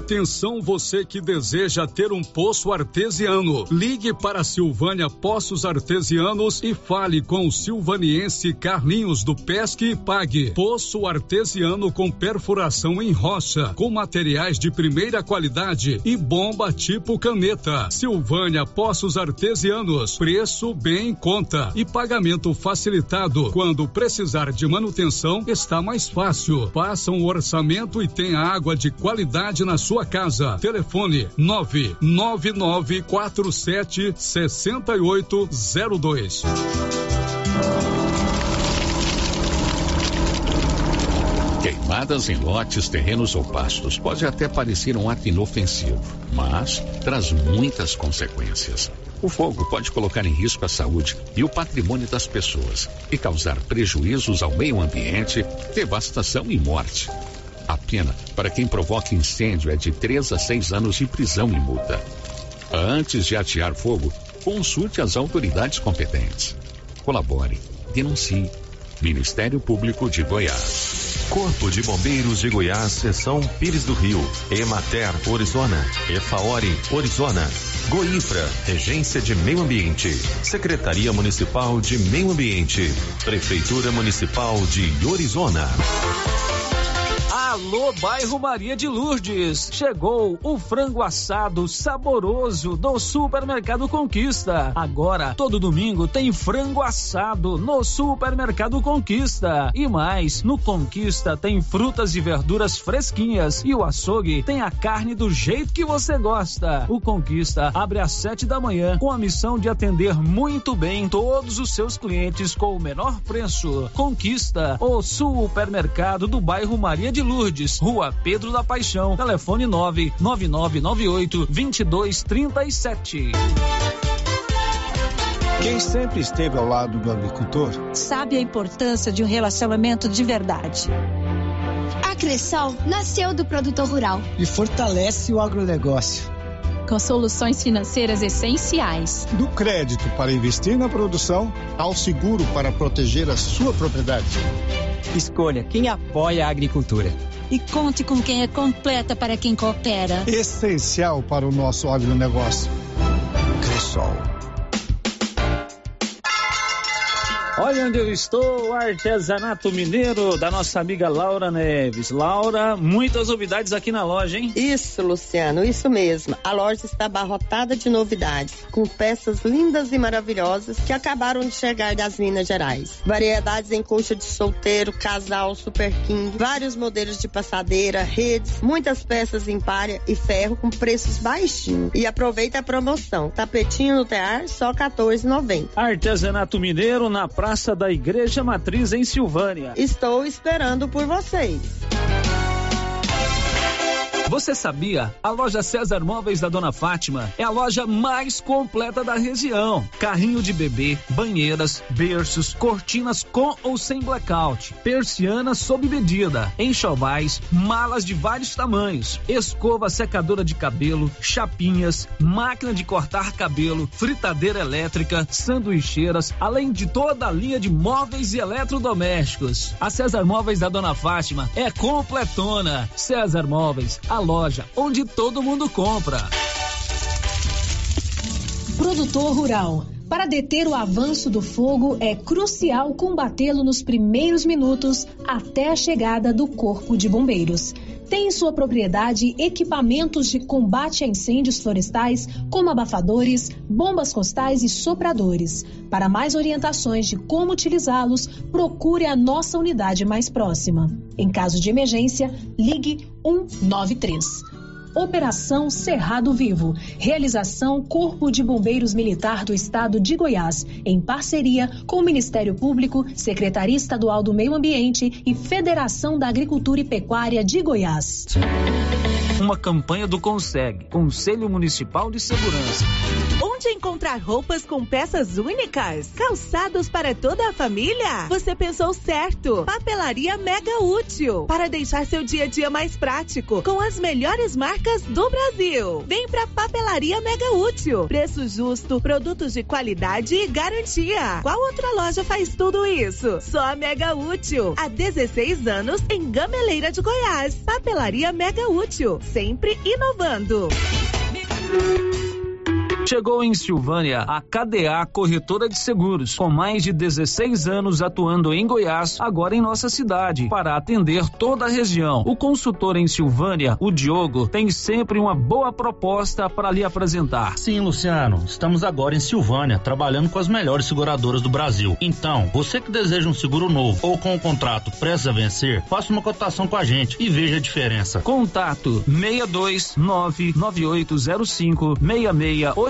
Speaker 58: Atenção você que deseja ter um poço artesiano. Ligue para Silvânia Poços Artesianos e fale com o silvaniense Carlinhos do Pesque e Pague. Poço artesiano com perfuração em rocha, com materiais de primeira qualidade e bomba tipo caneta. Silvânia Poços Artesianos. Preço bem em conta e pagamento facilitado. Quando precisar de manutenção, está mais fácil. Faça um orçamento e tenha água de qualidade na sua casa. Telefone 99947 6802.
Speaker 59: Queimadas em lotes, terrenos ou pastos pode até parecer um ato inofensivo, mas traz muitas consequências. O fogo pode colocar em risco a saúde e o patrimônio das pessoas e causar prejuízos ao meio ambiente, devastação e morte. A pena para quem provoca incêndio é de 3 a 6 anos de prisão e multa. Antes de atear fogo, consulte as autoridades competentes. Colabore, denuncie. Ministério Público de Goiás.
Speaker 10: Corpo de Bombeiros de Goiás, Seção Pires do Rio, Emater, Orizona, Efaori, Orizona, Goifra, Regência de Meio Ambiente, Secretaria Municipal de Meio Ambiente, Prefeitura Municipal de Orizona.
Speaker 29: Alô, bairro Maria de Lourdes. Chegou o frango assado saboroso do Supermercado Conquista. Agora, todo domingo tem frango assado no Supermercado Conquista. E mais, no Conquista tem frutas e verduras fresquinhas e o açougue tem a carne do jeito que você gosta. O Conquista abre às sete da manhã com a missão de atender muito bem todos os seus clientes com o menor preço. Conquista, o supermercado do bairro Maria de Lourdes. Rua Pedro da Paixão, telefone 99998 2237.
Speaker 60: Quem sempre esteve ao lado do agricultor
Speaker 9: sabe a importância de um relacionamento de verdade.
Speaker 61: A Cressol nasceu do produtor rural
Speaker 60: e fortalece o agronegócio.
Speaker 9: Com soluções financeiras essenciais.
Speaker 60: Do crédito para investir na produção ao seguro para proteger a sua propriedade.
Speaker 62: Escolha quem apoia a agricultura.
Speaker 9: E conte com quem é completa para quem coopera.
Speaker 60: Essencial para o nosso agronegócio. Cressol.
Speaker 29: Olha onde eu estou, artesanato mineiro da nossa amiga Laura Neves. Laura, muitas novidades aqui na loja, hein?
Speaker 63: Isso, Luciano, isso mesmo. A loja está abarrotada de novidades, com peças lindas e maravilhosas que acabaram de chegar das Minas Gerais. Variedades em coxa de solteiro, casal, super king, vários modelos de passadeira, redes, muitas peças em palha e ferro com preços baixinhos. E aproveita a promoção. Tapetinho no tear, só 14,90.
Speaker 29: Artesanato mineiro na praia Praça da Igreja Matriz em Silvânia.
Speaker 63: Estou esperando por vocês.
Speaker 29: Você sabia? A loja César Móveis da Dona Fátima é a loja mais completa da região. Carrinho de bebê, banheiras, berços, cortinas com ou sem blackout, persianas sob medida, enxovais, malas de vários tamanhos, escova secadora de cabelo, chapinhas, máquina de cortar cabelo, fritadeira elétrica, sanduicheiras, além de toda a linha de móveis e eletrodomésticos. A César Móveis da Dona Fátima é completona. César Móveis, a loja onde todo mundo compra.
Speaker 64: Produtor Rural. Para deter o avanço do fogo, é crucial combatê-lo nos primeiros minutos até a chegada do Corpo de Bombeiros. Tem em sua propriedade equipamentos de combate a incêndios florestais, como abafadores, bombas costais e sopradores. Para mais orientações de como utilizá-los, procure a nossa unidade mais próxima. Em caso de emergência, ligue 193. Operação Cerrado Vivo. Realização Corpo de Bombeiros Militar do Estado de Goiás, em parceria com o Ministério Público, Secretaria Estadual do Meio Ambiente e Federação da Agricultura e Pecuária de Goiás.
Speaker 29: Uma campanha do Conseg, Conselho Municipal de Segurança.
Speaker 57: Onde encontrar roupas com peças únicas? Calçados para toda a família? Você pensou certo. Papelaria Mega Útil. Para deixar seu dia a dia mais prático, com as melhores marcas do Brasil. Vem pra Papelaria Mega Útil. Preço justo, produtos de qualidade e garantia. Qual outra loja faz tudo isso? Só a Mega Útil. Há 16 anos em Gameleira de Goiás. Papelaria Mega Útil.
Speaker 15: Sempre inovando.
Speaker 29: Chegou em Silvânia a KDA Corretora de Seguros, com mais de 16 anos atuando em Goiás, agora em nossa cidade, para atender toda a região. O consultor em Silvânia, o Diogo, tem sempre uma boa proposta para lhe apresentar.
Speaker 53: Sim, Luciano, estamos agora em Silvânia, trabalhando com as melhores seguradoras do Brasil. Então, você que deseja um seguro novo ou com o um contrato prestes a vencer, faça uma cotação com a gente e veja a diferença.
Speaker 29: Contato 62 99805 66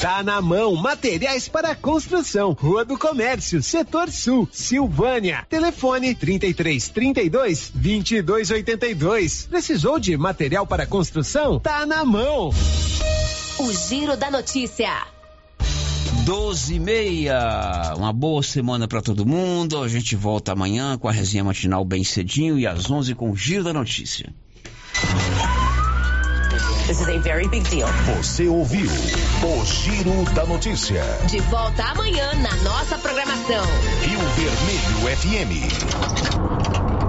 Speaker 65: Tá na mão, materiais para construção, Rua do Comércio, Setor Sul, Silvânia. Telefone 33 32 22 82. Precisou de material para construção? Tá na mão.
Speaker 15: O Giro da Notícia.
Speaker 2: 12 e meia. Uma boa semana para todo mundo. A gente volta amanhã com a resenha matinal bem cedinho e às 11 com o Giro da Notícia.
Speaker 15: This is a very big deal.
Speaker 3: Você ouviu o Giro da Notícia.
Speaker 15: De volta amanhã na nossa programação.
Speaker 3: Rio Vermelho FM.